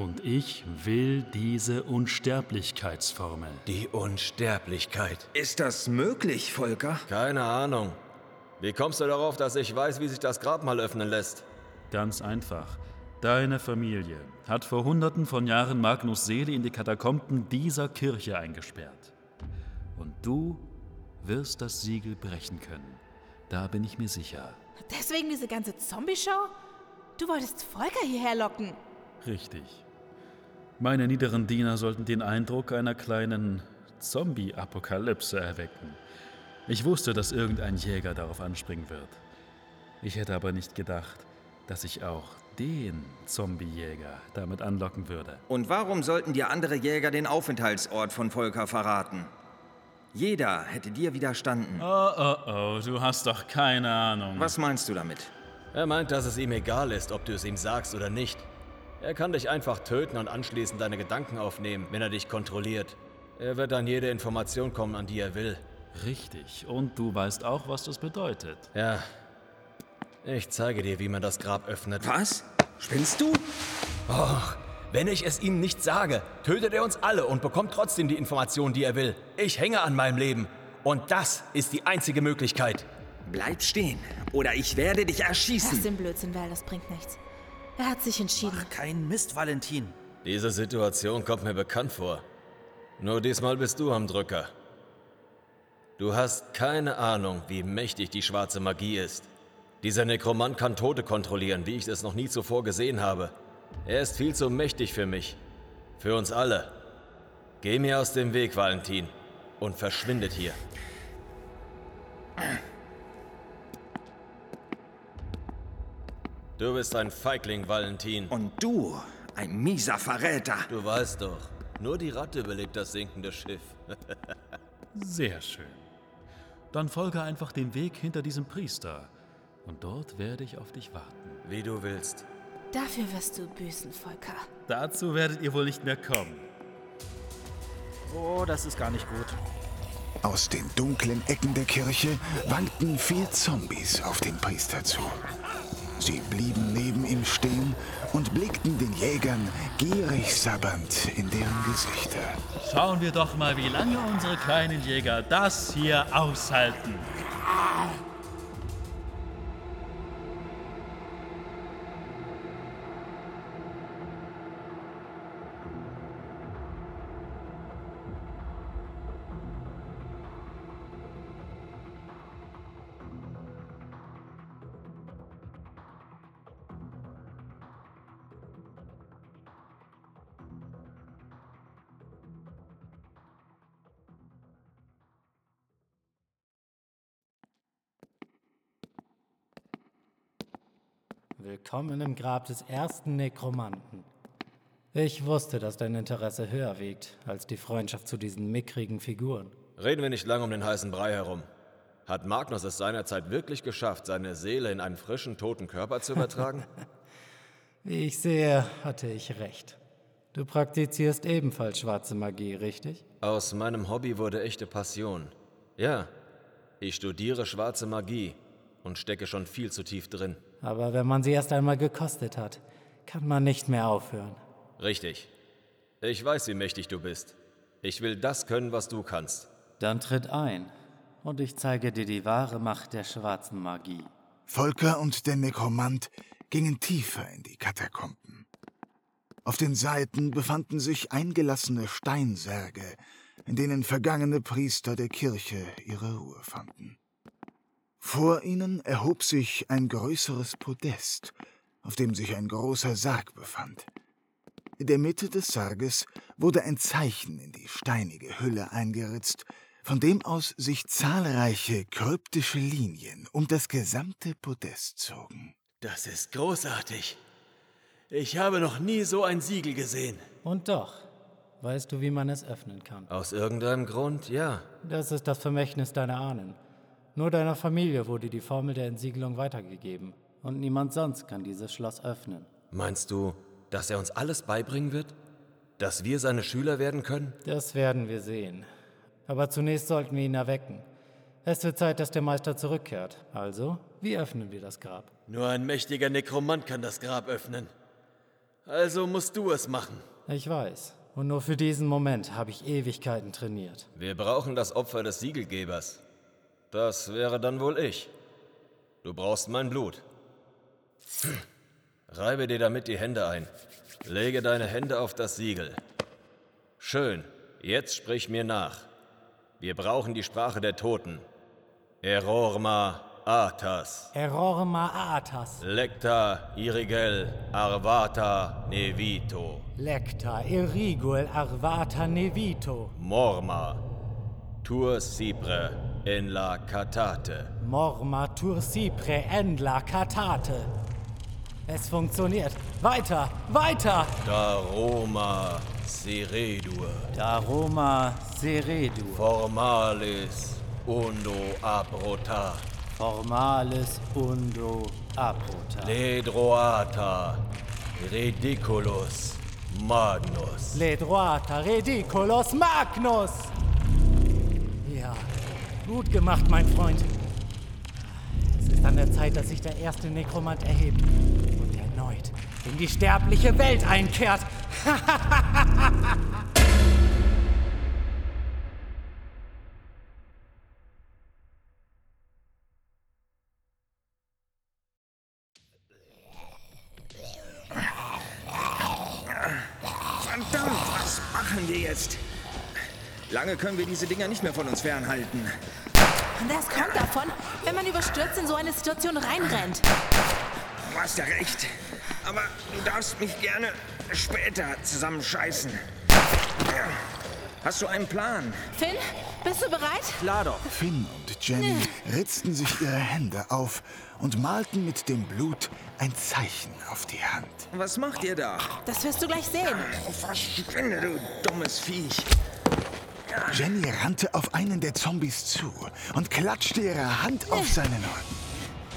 Und ich will diese Unsterblichkeitsformel. Die Unsterblichkeit. Ist das möglich, Volker? Keine Ahnung. Wie kommst du darauf, dass ich weiß, wie sich das Grab mal öffnen lässt? Ganz einfach. Deine Familie hat vor hunderten von Jahren Magnus Seele in die Katakomben dieser Kirche eingesperrt. Und du wirst das Siegel brechen können. Da bin ich mir sicher. Deswegen diese ganze Zombie-Show? Du wolltest Volker hierher locken. Richtig. Meine niederen Diener sollten den Eindruck einer kleinen Zombie-Apokalypse erwecken. Ich wusste, dass irgendein Jäger darauf anspringen wird. Ich hätte aber nicht gedacht, dass ich auch den Zombie-Jäger damit anlocken würde. Und warum sollten dir andere Jäger den Aufenthaltsort von Volker verraten? Jeder hätte dir widerstanden. Oh, oh, oh, du hast doch keine Ahnung. Was meinst du damit? Er meint, dass es ihm egal ist, ob du es ihm sagst oder nicht. Er kann dich einfach töten und anschließend deine Gedanken aufnehmen, wenn er dich kontrolliert. Er wird an jede Information kommen, an die er will. Richtig. Und du weißt auch, was das bedeutet. Ja. Ich zeige dir, wie man das Grab öffnet. Was? Spinnst du? Och, wenn ich es ihm nicht sage, tötet er uns alle und bekommt trotzdem die Information, die er will. Ich hänge an meinem Leben. Und das ist die einzige Möglichkeit. Bleib stehen, oder ich werde dich erschießen. den Blödsinn, Val, das bringt nichts. Er hat sich entschieden. Mach keinen Mist, Valentin. Diese Situation kommt mir bekannt vor. Nur diesmal bist du am Drücker. Du hast keine Ahnung, wie mächtig die schwarze Magie ist. Dieser Nekromant kann Tote kontrollieren, wie ich es noch nie zuvor gesehen habe. Er ist viel zu mächtig für mich. Für uns alle. Geh mir aus dem Weg, Valentin. Und verschwindet hier. Du bist ein Feigling, Valentin. Und du, ein mieser Verräter. Du weißt doch, nur die Ratte belegt das sinkende Schiff. Sehr schön. Dann folge einfach den Weg hinter diesem Priester. Und dort werde ich auf dich warten. Wie du willst. Dafür wirst du büßen, Volker. Dazu werdet ihr wohl nicht mehr kommen. Oh, das ist gar nicht gut. Aus den dunklen Ecken der Kirche wankten vier Zombies auf den Priester zu. Sie blieben neben ihm stehen und blickten den Jägern gierig sabbernd in deren Gesichter. Schauen wir doch mal, wie lange unsere kleinen Jäger das hier aushalten. Willkommen im Grab des ersten Nekromanten. Ich wusste, dass dein Interesse höher wiegt als die Freundschaft zu diesen mickrigen Figuren. Reden wir nicht lang um den heißen Brei herum. Hat Magnus es seinerzeit wirklich geschafft, seine Seele in einen frischen, toten Körper zu übertragen? Wie ich sehe, hatte ich recht. Du praktizierst ebenfalls schwarze Magie, richtig? Aus meinem Hobby wurde echte Passion. Ja, ich studiere schwarze Magie und stecke schon viel zu tief drin. Aber wenn man sie erst einmal gekostet hat, kann man nicht mehr aufhören. Richtig. Ich weiß, wie mächtig du bist. Ich will das können, was du kannst. Dann tritt ein und ich zeige dir die wahre Macht der schwarzen Magie. Volker und der Nekromant gingen tiefer in die Katakomben. Auf den Seiten befanden sich eingelassene Steinsärge, in denen vergangene Priester der Kirche ihre Ruhe fanden. Vor ihnen erhob sich ein größeres Podest, auf dem sich ein großer Sarg befand. In der Mitte des Sarges wurde ein Zeichen in die steinige Hülle eingeritzt, von dem aus sich zahlreiche kryptische Linien um das gesamte Podest zogen. Das ist großartig. Ich habe noch nie so ein Siegel gesehen. Und doch, weißt du, wie man es öffnen kann? Aus irgendeinem Grund, ja. Das ist das Vermächtnis deiner Ahnen. Nur deiner Familie wurde die Formel der Entsiegelung weitergegeben. Und niemand sonst kann dieses Schloss öffnen. Meinst du, dass er uns alles beibringen wird? Dass wir seine Schüler werden können? Das werden wir sehen. Aber zunächst sollten wir ihn erwecken. Es wird Zeit, dass der Meister zurückkehrt. Also, wie öffnen wir das Grab? Nur ein mächtiger Nekromant kann das Grab öffnen. Also musst du es machen. Ich weiß. Und nur für diesen Moment habe ich Ewigkeiten trainiert. Wir brauchen das Opfer des Siegelgebers. Das wäre dann wohl ich. Du brauchst mein Blut. Reibe dir damit die Hände ein. Lege deine Hände auf das Siegel. Schön. Jetzt sprich mir nach. Wir brauchen die Sprache der Toten. Erorma Atas. Erorma Atas. Lecta Irigel Arvata Nevito. Lecta Irigul Arvata Nevito. Morma Tur Sipre en la Catate. Morma Tur Sipre en la Catate. Es funktioniert. Weiter, weiter! Da Roma Seredur. Da Roma Seredur. Formalis undo abrota. Formalis undo abrota. Ledroata ridiculus magnus. Ledroata ridiculus magnus. Gut gemacht, mein Freund. Es ist an der Zeit, dass sich der erste Nekromant erhebt und erneut in die sterbliche Welt einkehrt. Lange können wir diese Dinger nicht mehr von uns fernhalten. Das kommt davon, wenn man überstürzt in so eine Situation reinrennt. Du hast ja recht. Aber du darfst mich gerne später zusammenscheißen. Hast du einen Plan? Finn, bist du bereit? Klar doch. Finn und Jenny ritzten sich ihre Hände auf und malten mit dem Blut ein Zeichen auf die Hand. Was macht ihr da? Das wirst du gleich sehen. Verschwinde, du dummes Viech. Jenny rannte auf einen der Zombies zu und klatschte ihre Hand auf seinen Rücken.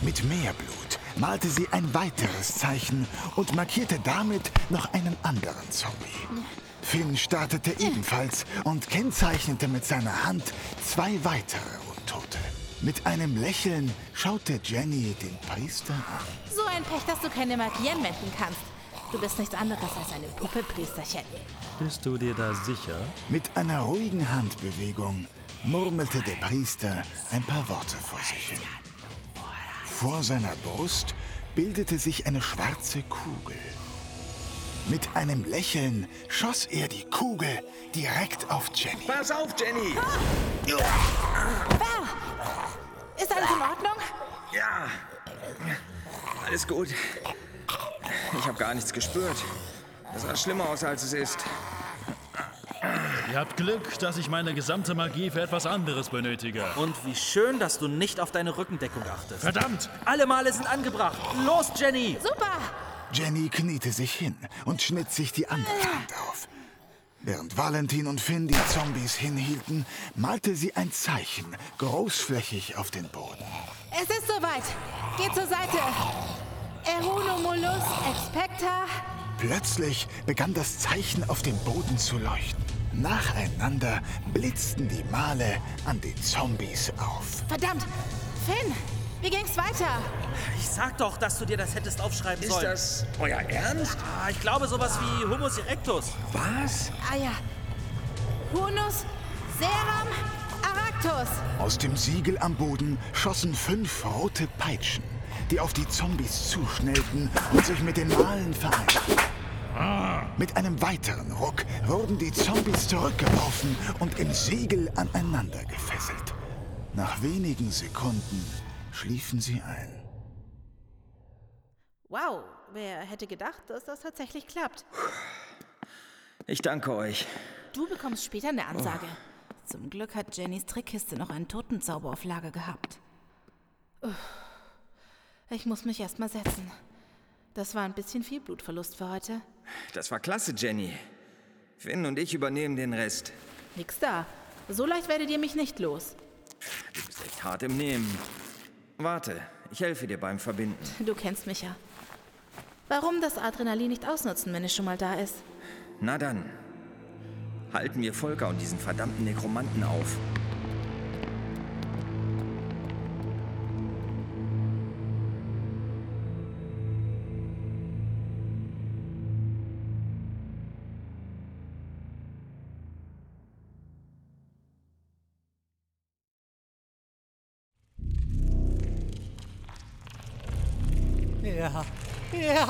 Mit mehr Blut malte sie ein weiteres Zeichen und markierte damit noch einen anderen Zombie. Finn startete ebenfalls und kennzeichnete mit seiner Hand zwei weitere Untote. Mit einem Lächeln schaute Jenny den Priester an. So ein Pech, dass du keine Magie anwenden kannst. Du bist nichts anderes als eine Puppe, Priesterchen. Bist du dir da sicher? Mit einer ruhigen Handbewegung murmelte der Priester ein paar Worte vor sich hin. Vor seiner Brust bildete sich eine schwarze Kugel. Mit einem Lächeln schoss er die Kugel direkt auf Jenny. Pass auf, Jenny! Val! Ist alles in Ordnung? Ja, alles gut. Ich habe gar nichts gespürt. Das sah schlimmer aus, als es ist. Ihr habt Glück, dass ich meine gesamte Magie für etwas anderes benötige. Und wie schön, dass du nicht auf deine Rückendeckung achtest. Verdammt! Alle Male sind angebracht. Los, Jenny! Super! Jenny kniete sich hin und schnitt sich die andere Hand auf. Während Valentin und Finn die Zombies hinhielten, malte sie ein Zeichen großflächig auf den Boden. Es ist soweit. Geh zur Seite. Erunumulus expecta. Plötzlich begann das Zeichen auf dem Boden zu leuchten. Nacheinander blitzten die Male an den Zombies auf. Verdammt! Finn, wie ging's weiter? Ich sag doch, dass du dir das hättest aufschreiben Ist sollen. das euer Ernst? Ah, ich glaube sowas wie Humus erectus. Was? Ah ja. Hunus seram aractus. Aus dem Siegel am Boden schossen fünf rote Peitschen, die auf die Zombies zuschnellten und sich mit den Malen vereinten. Mit einem weiteren Ruck wurden die Zombies zurückgeworfen und im Siegel aneinander gefesselt. Nach wenigen Sekunden schliefen sie ein. Wow, wer hätte gedacht, dass das tatsächlich klappt? Ich danke euch. Du bekommst später eine Ansage. Zum Glück hat Jennys Trickkiste noch einen Totenzauber auf Lager gehabt. Uff. Ich muss mich erst mal setzen. Das war ein bisschen viel Blutverlust für heute. Das war klasse, Jenny. Finn und ich übernehmen den Rest. Nix da. So leicht werdet ihr mich nicht los. Du bist echt hart im Nehmen. Warte, ich helfe dir beim Verbinden. Du kennst mich ja. Warum das Adrenalin nicht ausnutzen, wenn es schon mal da ist? Na dann. Halten wir Volker und diesen verdammten Nekromanten auf.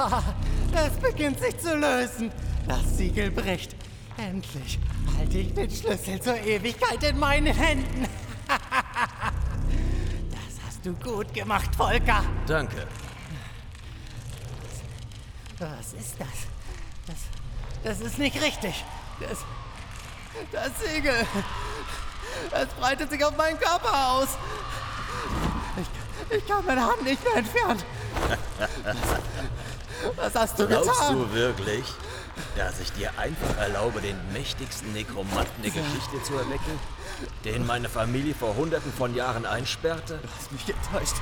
es beginnt sich zu lösen. Das Siegel bricht. Endlich halte ich den Schlüssel zur Ewigkeit in meinen Händen. Das hast du gut gemacht, Volker. Danke. Was ist das? Das, das ist nicht richtig. Das, das Siegel. Es breitet sich auf meinen Körper aus. Ich, ich kann meine Hand nicht mehr entfernen. Was, hast du Glaubst getan? du wirklich, dass ich dir einfach erlaube, den mächtigsten Nekromanten der Geschichte zu erwecken? Den meine Familie vor hunderten von Jahren einsperrte? Du hast mich getäuscht.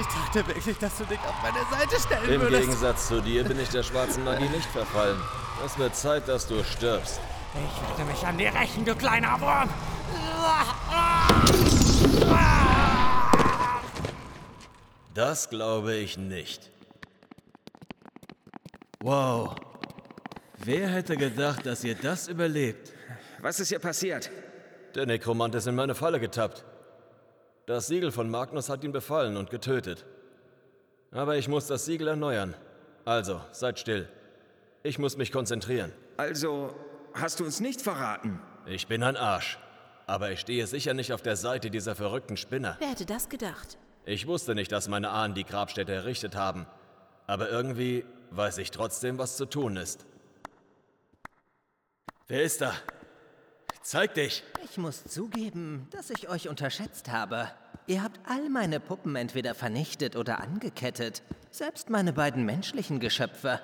Ich, dachte wirklich, dass du dich auf meine Seite stellen Im würdest. Gegensatz zu dir bin ich der schwarzen Magie nicht verfallen. Es wird Zeit, dass du stirbst. Ich werde mich an dir rächen, du kleiner Wurm. Das glaube ich nicht. Wow. Wer hätte gedacht, dass ihr das überlebt? Was ist hier passiert? Der Nekromant ist in meine Falle getappt. Das Siegel von Magnus hat ihn befallen und getötet. Aber ich muss das Siegel erneuern. Also, seid still. Ich muss mich konzentrieren. Also, hast du uns nicht verraten? Ich bin ein Arsch. Aber ich stehe sicher nicht auf der Seite dieser verrückten Spinner. Wer hätte das gedacht? Ich wusste nicht, dass meine Ahnen die Grabstätte errichtet haben. Aber irgendwie weiß ich trotzdem, was zu tun ist. Wer ist da? Zeig dich! Ich muss zugeben, dass ich euch unterschätzt habe. Ihr habt all meine Puppen entweder vernichtet oder angekettet. Selbst meine beiden menschlichen Geschöpfe.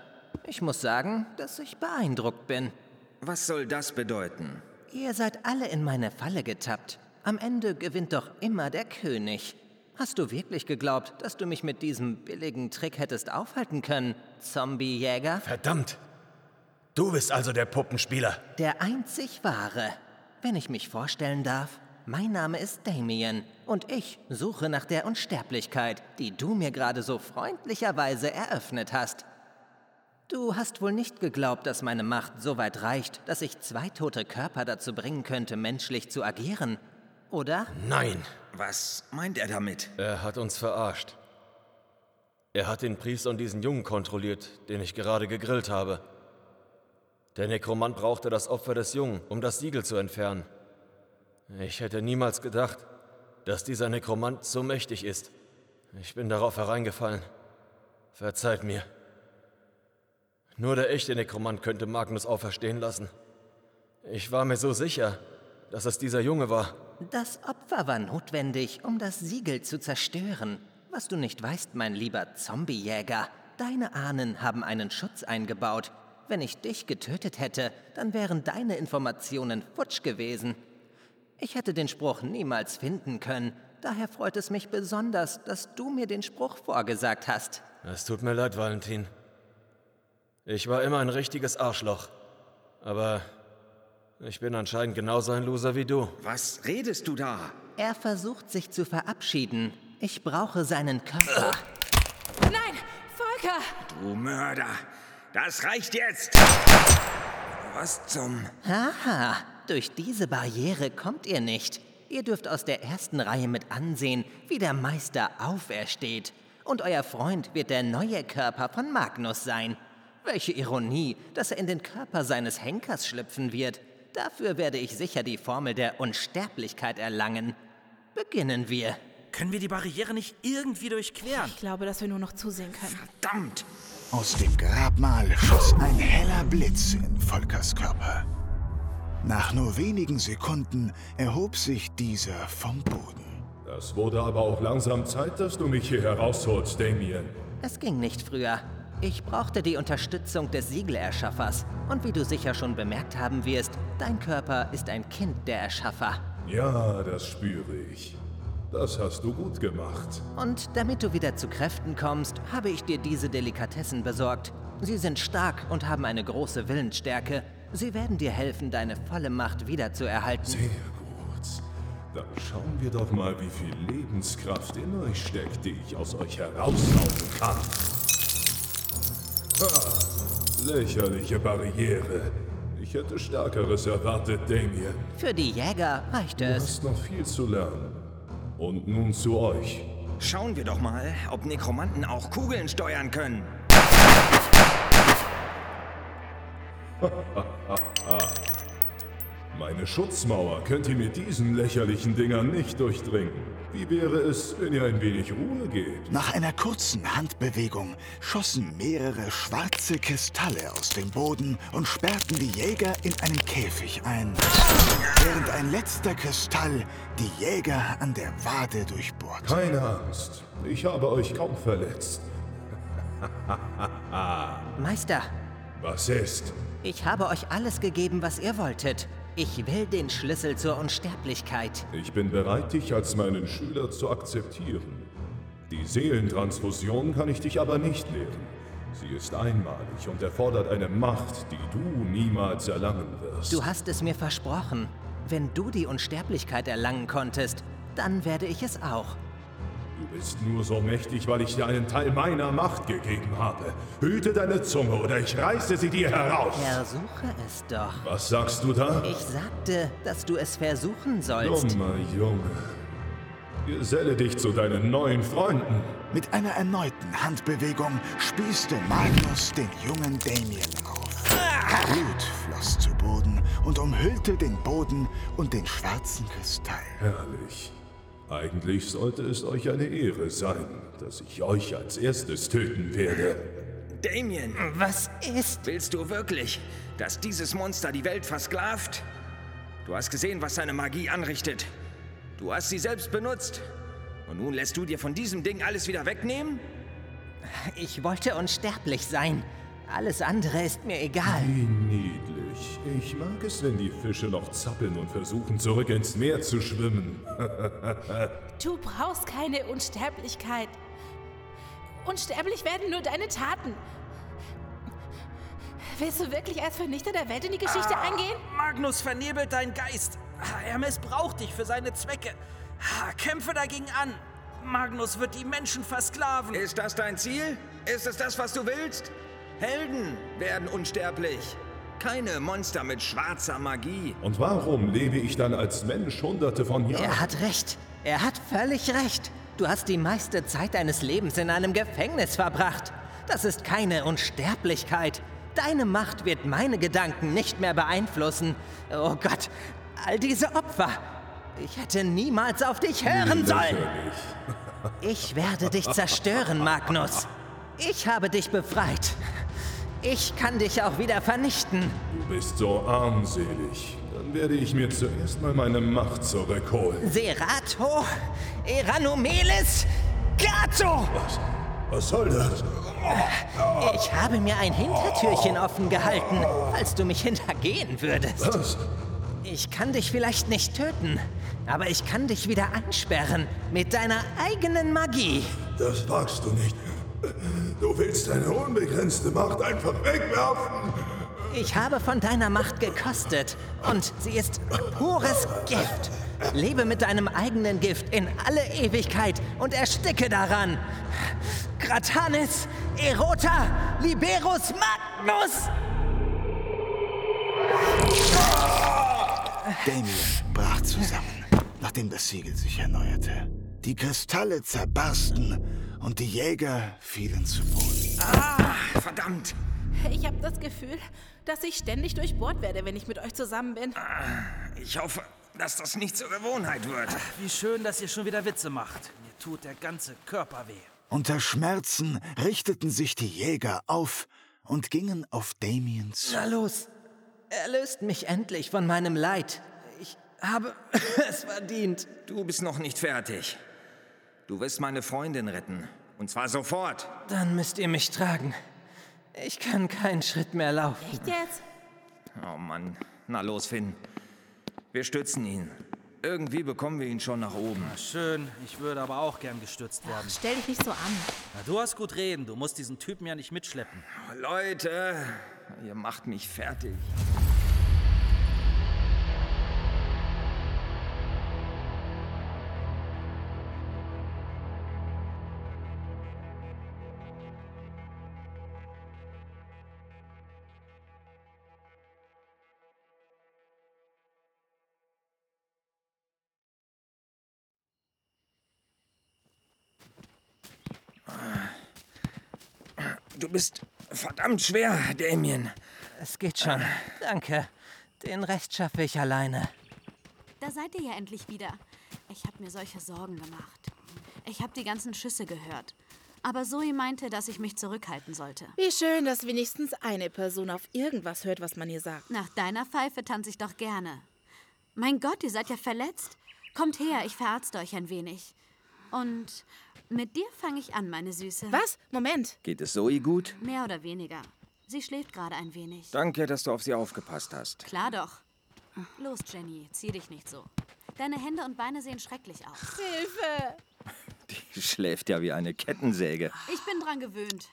Ich muss sagen, dass ich beeindruckt bin. Was soll das bedeuten? Ihr seid alle in meine Falle getappt. Am Ende gewinnt doch immer der König. Hast du wirklich geglaubt, dass du mich mit diesem billigen Trick hättest aufhalten können, Zombiejäger? Verdammt! Du bist also der Puppenspieler. Der einzig wahre. Wenn ich mich vorstellen darf, mein Name ist Damien und ich suche nach der Unsterblichkeit, die du mir gerade so freundlicherweise eröffnet hast. Du hast wohl nicht geglaubt, dass meine Macht so weit reicht, dass ich zwei tote Körper dazu bringen könnte, menschlich zu agieren, oder? Nein. Was meint er damit? Er hat uns verarscht. Er hat den Priester und diesen Jungen kontrolliert, den ich gerade gegrillt habe. Der Nekromant brauchte das Opfer des Jungen, um das Siegel zu entfernen. Ich hätte niemals gedacht, dass dieser Nekromant so mächtig ist. Ich bin darauf hereingefallen. Verzeiht mir. Nur der echte Nekromant könnte Magnus auferstehen lassen. Ich war mir so sicher, dass es dieser Junge war. Das Opfer war notwendig, um das Siegel zu zerstören. Was du nicht weißt, mein lieber Zombiejäger, deine Ahnen haben einen Schutz eingebaut. Wenn ich dich getötet hätte, dann wären deine Informationen futsch gewesen. Ich hätte den Spruch niemals finden können. Daher freut es mich besonders, dass du mir den Spruch vorgesagt hast. Es tut mir leid, Valentin. Ich war immer ein richtiges Arschloch. Aber ich bin anscheinend genauso ein Loser wie du. Was redest du da? Er versucht sich zu verabschieden. Ich brauche seinen Körper. Nein, Volker! Du Mörder! Das reicht jetzt! Was zum... Haha, durch diese Barriere kommt ihr nicht. Ihr dürft aus der ersten Reihe mit ansehen, wie der Meister aufersteht. Und euer Freund wird der neue Körper von Magnus sein. Welche Ironie, dass er in den Körper seines Henkers schlüpfen wird. Dafür werde ich sicher die Formel der Unsterblichkeit erlangen. Beginnen wir. Können wir die Barriere nicht irgendwie durchqueren? Ich glaube, dass wir nur noch zusehen können. Verdammt! Aus dem Grabmal schoss ein heller Blitz in Volkers Körper. Nach nur wenigen Sekunden erhob sich dieser vom Boden. Das wurde aber auch langsam Zeit, dass du mich hier herausholst, Damien. Es ging nicht früher. Ich brauchte die Unterstützung des Siegelerschaffers. Und wie du sicher schon bemerkt haben wirst, dein Körper ist ein Kind der Erschaffer. Ja, das spüre ich. Das hast du gut gemacht. Und damit du wieder zu Kräften kommst, habe ich dir diese Delikatessen besorgt. Sie sind stark und haben eine große Willensstärke. Sie werden dir helfen, deine volle Macht wiederzuerhalten. Sehr gut. Dann schauen wir doch mal, wie viel Lebenskraft in euch steckt, die ich aus euch heraussaugen kann. Ha, lächerliche Barriere. Ich hätte Stärkeres erwartet, Damien. Für die Jäger reicht Du es. hast noch viel zu lernen. Und nun zu euch. Schauen wir doch mal, ob Nekromanten auch Kugeln steuern können. Meine Schutzmauer könnt ihr mit diesen lächerlichen Dingern nicht durchdringen. Wie wäre es, wenn ihr ein wenig Ruhe gebt? Nach einer kurzen Handbewegung schossen mehrere schwarze Kristalle aus dem Boden und sperrten die Jäger in einen Käfig ein, während ein letzter Kristall die Jäger an der Wade durchbohrte. Keine Angst, ich habe euch kaum verletzt. Meister, Was ist? ich habe euch alles gegeben, was ihr wolltet. Ich will den Schlüssel zur Unsterblichkeit. Ich bin bereit, dich als meinen Schüler zu akzeptieren. Die Seelentransfusion kann ich dich aber nicht lehren. Sie ist einmalig und erfordert eine Macht, die du niemals erlangen wirst. Du hast es mir versprochen. Wenn du die Unsterblichkeit erlangen konntest, dann werde ich es auch. Du bist nur so mächtig, weil ich dir einen Teil meiner Macht gegeben habe. Hüte deine Zunge oder ich reiße sie dir heraus. Versuche es doch. Was sagst du da? Ich sagte, dass du es versuchen sollst. Dummer Junge. Geselle dich zu deinen neuen Freunden. Mit einer erneuten Handbewegung spießte Magnus den jungen Damien auf. Blut floss zu Boden und umhüllte den Boden und den schwarzen Kristall. Herrlich. Eigentlich sollte es euch eine Ehre sein, dass ich euch als erstes töten werde. Damien! Was ist? Willst du wirklich, dass dieses Monster die Welt versklavt? Du hast gesehen, was seine Magie anrichtet. Du hast sie selbst benutzt. Und nun lässt du dir von diesem Ding alles wieder wegnehmen? Ich wollte unsterblich sein. Alles andere ist mir egal. Wie niedlich. Ich mag es, wenn die Fische noch zappeln und versuchen, zurück ins Meer zu schwimmen. Du brauchst keine Unsterblichkeit. Unsterblich werden nur deine Taten. Willst du wirklich als Vernichter der Welt in die Geschichte Ah, eingehen? Magnus vernebelt deinen Geist. Er missbraucht dich für seine Zwecke. Ah, Kämpfe dagegen an. Magnus wird die Menschen versklaven. Ist das dein Ziel? Ist es das, was du willst? Helden werden unsterblich. Keine Monster mit schwarzer Magie. Und warum lebe ich dann als Mensch hunderte von Jahren? Er hat recht. Er hat völlig recht. Du hast die meiste Zeit deines Lebens in einem Gefängnis verbracht. Das ist keine Unsterblichkeit. Deine Macht wird meine Gedanken nicht mehr beeinflussen. Oh Gott, all diese Opfer. Ich hätte niemals auf dich hören sollen. Ich werde dich zerstören, Magnus. Ich habe dich befreit. Ich kann dich auch wieder vernichten. Du bist so armselig. Dann werde ich mir zuerst mal meine Macht zurückholen. Serato, Eranomelis, Gato! Was? Was soll das? Ich habe mir ein Hintertürchen offen gehalten, falls du mich hintergehen würdest. Was? Ich kann dich vielleicht nicht töten, aber ich kann dich wieder einsperren mit deiner eigenen Magie. Das wagst du nicht. Du willst deine unbegrenzte Macht einfach wegwerfen. Ich habe von deiner Macht gekostet und sie ist pures Gift. Lebe mit deinem eigenen Gift in alle Ewigkeit und ersticke daran. Gratanis, Erota, Liberus Magnus! Damien brach zusammen, nachdem das Siegel sich erneuerte. Die Kristalle zerbarsten und die Jäger fielen zu Boden. Ah, verdammt! Ich habe das Gefühl, dass ich ständig durchbohrt werde, wenn ich mit euch zusammen bin. Ich hoffe, dass das nicht zur Gewohnheit wird. Wie schön, dass ihr schon wieder Witze macht. Mir tut der ganze Körper weh. Unter Schmerzen richteten sich die Jäger auf und gingen auf Damien zu. Na los, erlöst mich endlich von meinem Leid. Ich habe es verdient. Du bist noch nicht fertig. Du wirst meine Freundin retten. Und zwar sofort. Dann müsst ihr mich tragen. Ich kann keinen Schritt mehr laufen. Echt jetzt? Oh Mann. Na los, Finn. Wir stützen ihn. Irgendwie bekommen wir ihn schon nach oben. Schön, ich würde aber auch gern gestürzt werden. Stell dich nicht so an. Na, du hast gut reden, du musst diesen Typen ja nicht mitschleppen. Leute, ihr macht mich fertig. Du bist verdammt schwer, Damien. Es geht schon. Danke. Den Rest schaffe ich alleine. Da seid ihr ja endlich wieder. Ich habe mir solche Sorgen gemacht. Ich habe die ganzen Schüsse gehört. Aber Zoe meinte, dass ich mich zurückhalten sollte. Wie schön, dass wenigstens eine Person auf irgendwas hört, was man ihr sagt. Nach deiner Pfeife tanze ich doch gerne. Mein Gott, ihr seid ja verletzt. Kommt her, ich verarzte euch ein wenig. Und mit dir fange ich an, meine Süße. Was? Moment. Geht es Zoe gut? Mehr oder weniger. Sie schläft gerade ein wenig. Danke, dass du auf sie aufgepasst hast. Klar doch. Los, Jenny, zieh dich nicht so. Deine Hände und Beine sehen schrecklich aus. Hilfe! Die schläft ja wie eine Kettensäge. Ich bin dran gewöhnt.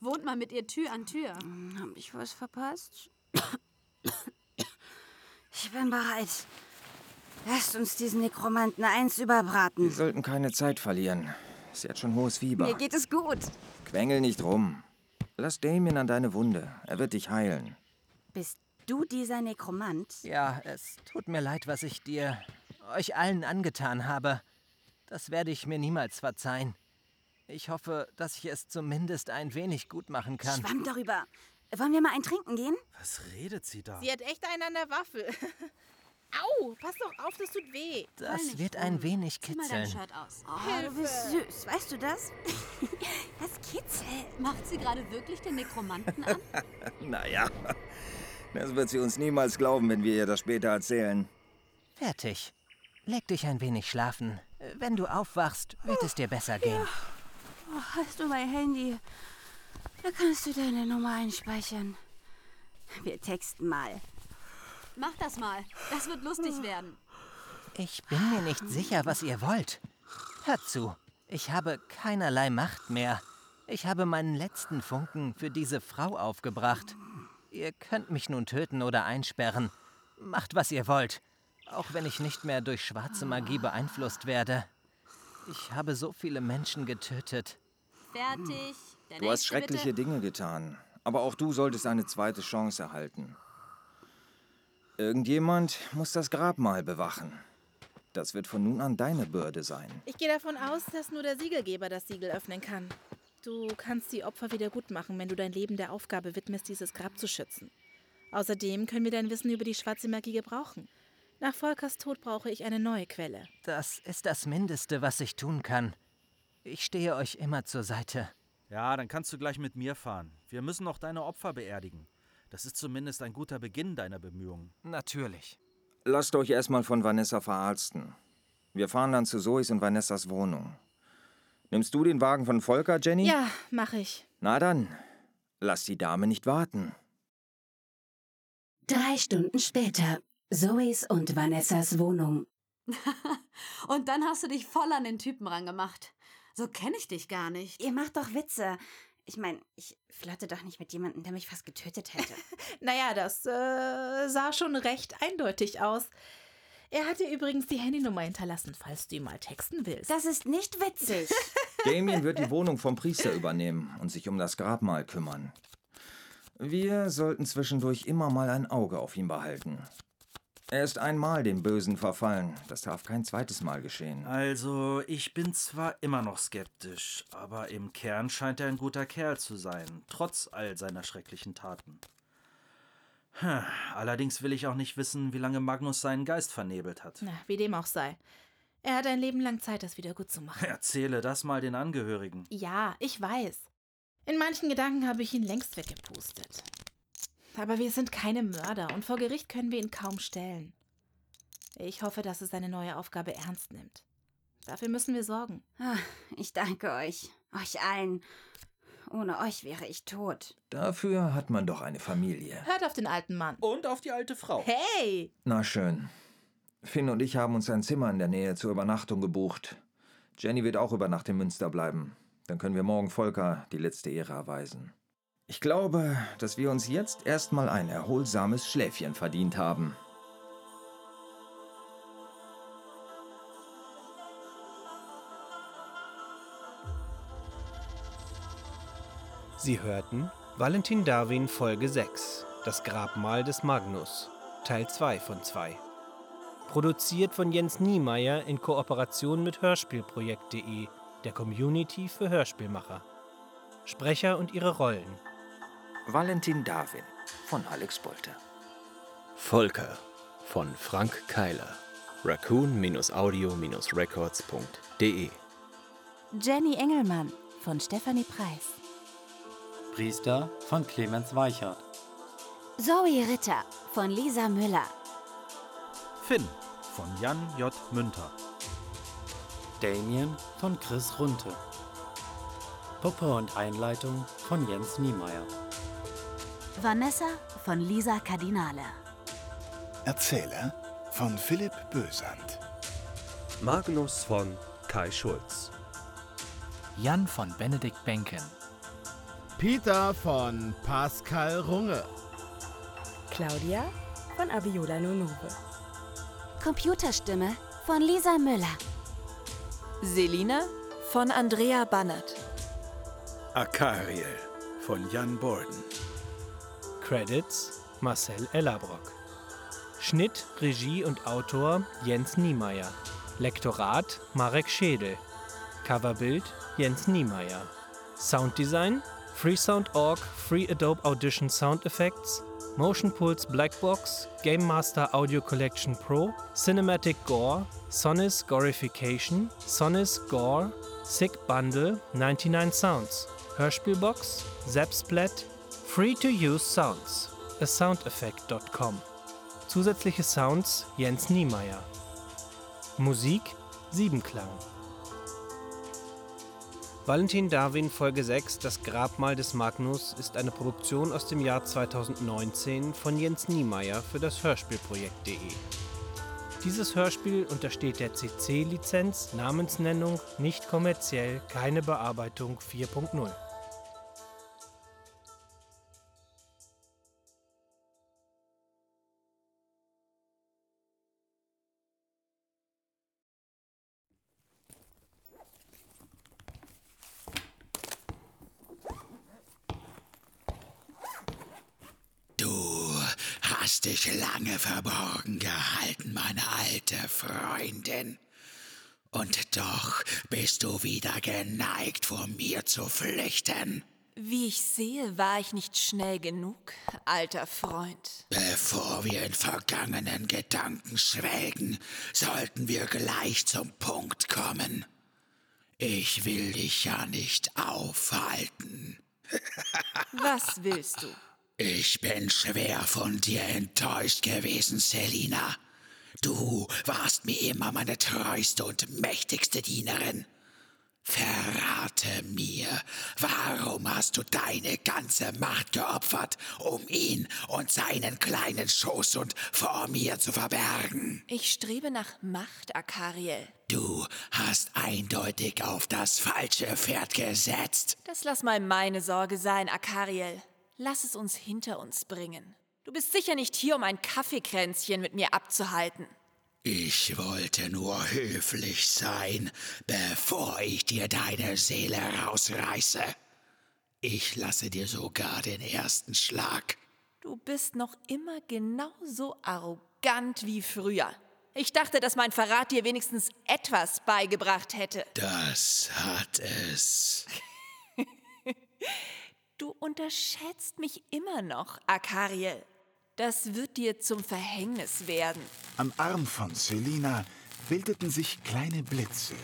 Wohnt mal mit ihr Tür an Tür. Hab ich was verpasst? Ich bin bereit. Lasst uns diesen Nekromanten eins überbraten. Wir sollten keine Zeit verlieren. Sie hat schon hohes Fieber. Mir geht es gut. Quengel nicht rum. Lass Damien an deine Wunde. Er wird dich heilen. Bist du dieser Nekromant? Ja, es tut mir leid, was ich dir, euch allen angetan habe. Das werde ich mir niemals verzeihen. Ich hoffe, dass ich es zumindest ein wenig gut machen kann. Schwamm darüber. Wollen wir mal ein Trinken gehen? Was redet sie da? Sie hat echt einen an der Waffel. Au, pass doch auf, das tut weh. Das wird ein wenig Zieh mal dein kitzeln. Shirt aus. Oh, du bist süß. Weißt du das? Das kitzelt. Macht sie gerade wirklich den Nekromanten an? naja, das wird sie uns niemals glauben, wenn wir ihr das später erzählen. Fertig. Leg dich ein wenig schlafen. Wenn du aufwachst, wird es dir besser gehen. Oh, hast du mein Handy? Da kannst du deine Nummer einspeichern. Wir texten mal. Mach das mal. Das wird lustig werden. Ich bin mir nicht sicher, was ihr wollt. Hört zu. Ich habe keinerlei Macht mehr. Ich habe meinen letzten Funken für diese Frau aufgebracht. Ihr könnt mich nun töten oder einsperren. Macht, was ihr wollt. Auch wenn ich nicht mehr durch schwarze Magie beeinflusst werde. Ich habe so viele Menschen getötet. Fertig. Der Du hast schreckliche bitte. Dinge getan. Aber auch du solltest eine zweite Chance erhalten. Irgendjemand muss das Grabmal bewachen. Das wird von nun an deine Bürde sein. Ich gehe davon aus, dass nur der Siegelgeber das Siegel öffnen kann. Du kannst die Opfer wieder gut machen, wenn du dein Leben der Aufgabe widmest, dieses Grab zu schützen. Außerdem können wir dein Wissen über die schwarze Magie gebrauchen. Nach Volkers Tod brauche ich eine neue Quelle. Das ist das Mindeste, was ich tun kann. Ich stehe euch immer zur Seite. Ja, dann kannst du gleich mit mir fahren. Wir müssen noch deine Opfer beerdigen. Das ist zumindest ein guter Beginn deiner Bemühungen. Natürlich. Lasst euch erstmal von Vanessa verarzten. Wir fahren dann zu Zoes und Vanessas Wohnung. Nimmst du den Wagen von Volker, Jenny? Ja, mache ich. Na dann, lass die Dame nicht warten. Drei Stunden später. Zoes und Vanessas Wohnung. Und dann hast du dich voll an den Typen rangemacht. So kenne ich dich gar nicht. Ihr macht doch Witze. Ich meine, ich flirte doch nicht mit jemandem, der mich fast getötet hätte. Naja, das äh, sah schon recht eindeutig aus. Er hat dir übrigens die Handynummer hinterlassen, falls du ihm mal texten willst. Das ist nicht witzig. Damien wird die Wohnung vom Priester übernehmen und sich um das Grabmal kümmern. Wir sollten zwischendurch immer mal ein Auge auf ihn behalten. Er ist einmal dem Bösen verfallen. Das darf kein zweites Mal geschehen. Also, ich bin zwar immer noch skeptisch, aber im Kern scheint er ein guter Kerl zu sein, trotz all seiner schrecklichen Taten. Hm, Allerdings will ich auch nicht wissen, wie lange Magnus seinen Geist vernebelt hat. Na, wie dem auch sei. Er hat ein Leben lang Zeit, das wieder gut zu machen. Erzähle das mal den Angehörigen. Ja, ich weiß. In manchen Gedanken habe ich ihn längst weggepustet. Aber wir sind keine Mörder und vor Gericht können wir ihn kaum stellen. Ich hoffe, dass er seine neue Aufgabe ernst nimmt. Dafür müssen wir sorgen. Ah, Ich danke euch. Euch allen. Ohne euch wäre ich tot. Dafür hat man doch eine Familie. Hört auf den alten Mann. Und auf die alte Frau. Hey! Na schön. Finn und ich haben uns ein Zimmer in der Nähe zur Übernachtung gebucht. Jenny wird auch über Nacht in Münster bleiben. Dann können wir morgen Volker die letzte Ehre erweisen. Ich glaube, dass wir uns jetzt erstmal ein erholsames Schläfchen verdient haben. Sie hörten Valentin Darwin Folge 6, Das Grabmal des Magnus, Teil 2 von 2. Produziert von Jens Niemeyer in Kooperation mit Hörspielprojekt.de, der Community für Hörspielmacher. Sprecher und ihre Rollen. Valentin Darwin von Alex Bolte. Volker von Frank Keiler. raccoon-audio-records.de Jenny Engelmann von Stefanie Preis. Priester von Clemens Weichert. Zoe Ritter von Lisa Müller. Finn von Jan J. Münter. Damien von Chris Runte. Puppe und Einleitung von Jens Niemeyer. Vanessa von Lisa Cardinale. Erzähler von Philipp Bösand. Magnus von Kai Schulz. Jan von Benedikt Benken. Peter von Pascal Runge. Claudia von Abiola Nonove. Computerstimme von Lisa Müller. Selina von Andrea Bannert. Akariel von Jan Borden. Credits Marcel Ellerbrock. Schnitt, Regie und Autor Jens Niemeyer. Lektorat Marek Schädel. Coverbild Jens Niemeyer. Sounddesign Freesound.org Free Adobe Audition Sound Effects. Motion Pulse Blackbox, Game Master Audio Collection Pro, Cinematic Gore, Sonis Gorification, Sonis Gore, Sick Bundle, 99 Sounds, Hörspielbox, Zapsplat, Free to Use Sounds, a soundeffect.com. Zusätzliche Sounds Jens Niemeyer. Musik Siebenklang. Valentin Darwin Folge 6 Das Grabmal des Magnus ist eine Produktion aus dem Jahr 2019 von Jens Niemeyer für das Hörspielprojekt.de. Dieses Hörspiel untersteht der CC-Lizenz, Namensnennung, nicht kommerziell, keine Bearbeitung 4.0. verborgen gehalten, meine alte Freundin. Und doch bist du wieder geneigt, vor mir zu flüchten. Wie ich sehe, war ich nicht schnell genug, alter Freund. Bevor wir in vergangenen Gedanken schwelgen, sollten wir gleich zum Punkt kommen. Ich will dich ja nicht aufhalten. Was willst du? Ich bin schwer von dir enttäuscht gewesen, Selina. Du warst mir immer meine treueste und mächtigste Dienerin. Verrate mir, warum hast du deine ganze Macht geopfert, um ihn und seinen kleinen Schoß und vor mir zu verbergen? Ich strebe nach Macht, Akariel. Du hast eindeutig auf das falsche Pferd gesetzt. Das lass mal meine Sorge sein, Akariel. Lass es uns hinter uns bringen. Du bist sicher nicht hier, um ein Kaffeekränzchen mit mir abzuhalten. Ich wollte nur höflich sein, bevor ich dir deine Seele rausreiße. Ich lasse dir sogar den ersten Schlag. Du bist noch immer genauso arrogant wie früher. Ich dachte, dass mein Verrat dir wenigstens etwas beigebracht hätte. Das hat es. Du unterschätzt mich immer noch, Akariel. Das wird dir zum Verhängnis werden. Am Arm von Selina bildeten sich kleine Blitze,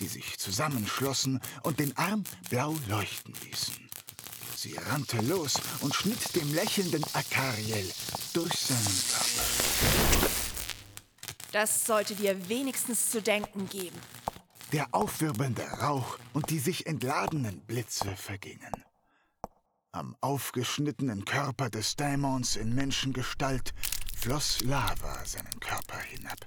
die sich zusammenschlossen und den Arm blau leuchten ließen. Sie rannte los und schnitt dem lächelnden Akariel durch seinen Körper. Das sollte dir wenigstens zu denken geben. Der aufwirbelnde Rauch und die sich entladenen Blitze vergingen. Am aufgeschnittenen Körper des Dämons in Menschengestalt floss Lava seinen Körper hinab.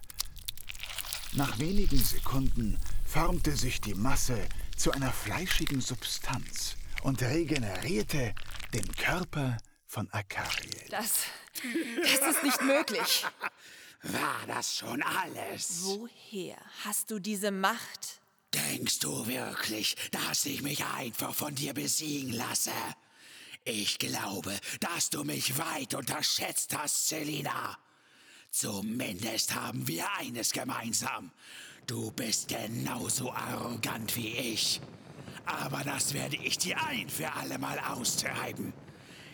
Nach wenigen Sekunden formte sich die Masse zu einer fleischigen Substanz und regenerierte den Körper von Akariel. Das. Das ist nicht möglich. War das schon alles? Woher hast du diese Macht? Denkst du wirklich, dass ich mich einfach von dir besiegen lasse? Ich glaube, dass du mich weit unterschätzt hast, Selina. Zumindest haben wir eines gemeinsam. Du bist genauso arrogant wie ich. Aber das werde ich dir ein für alle Mal austreiben.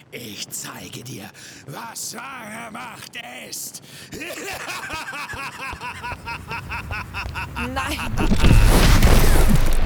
Ich zeige dir, was wahre Macht ist. Nein.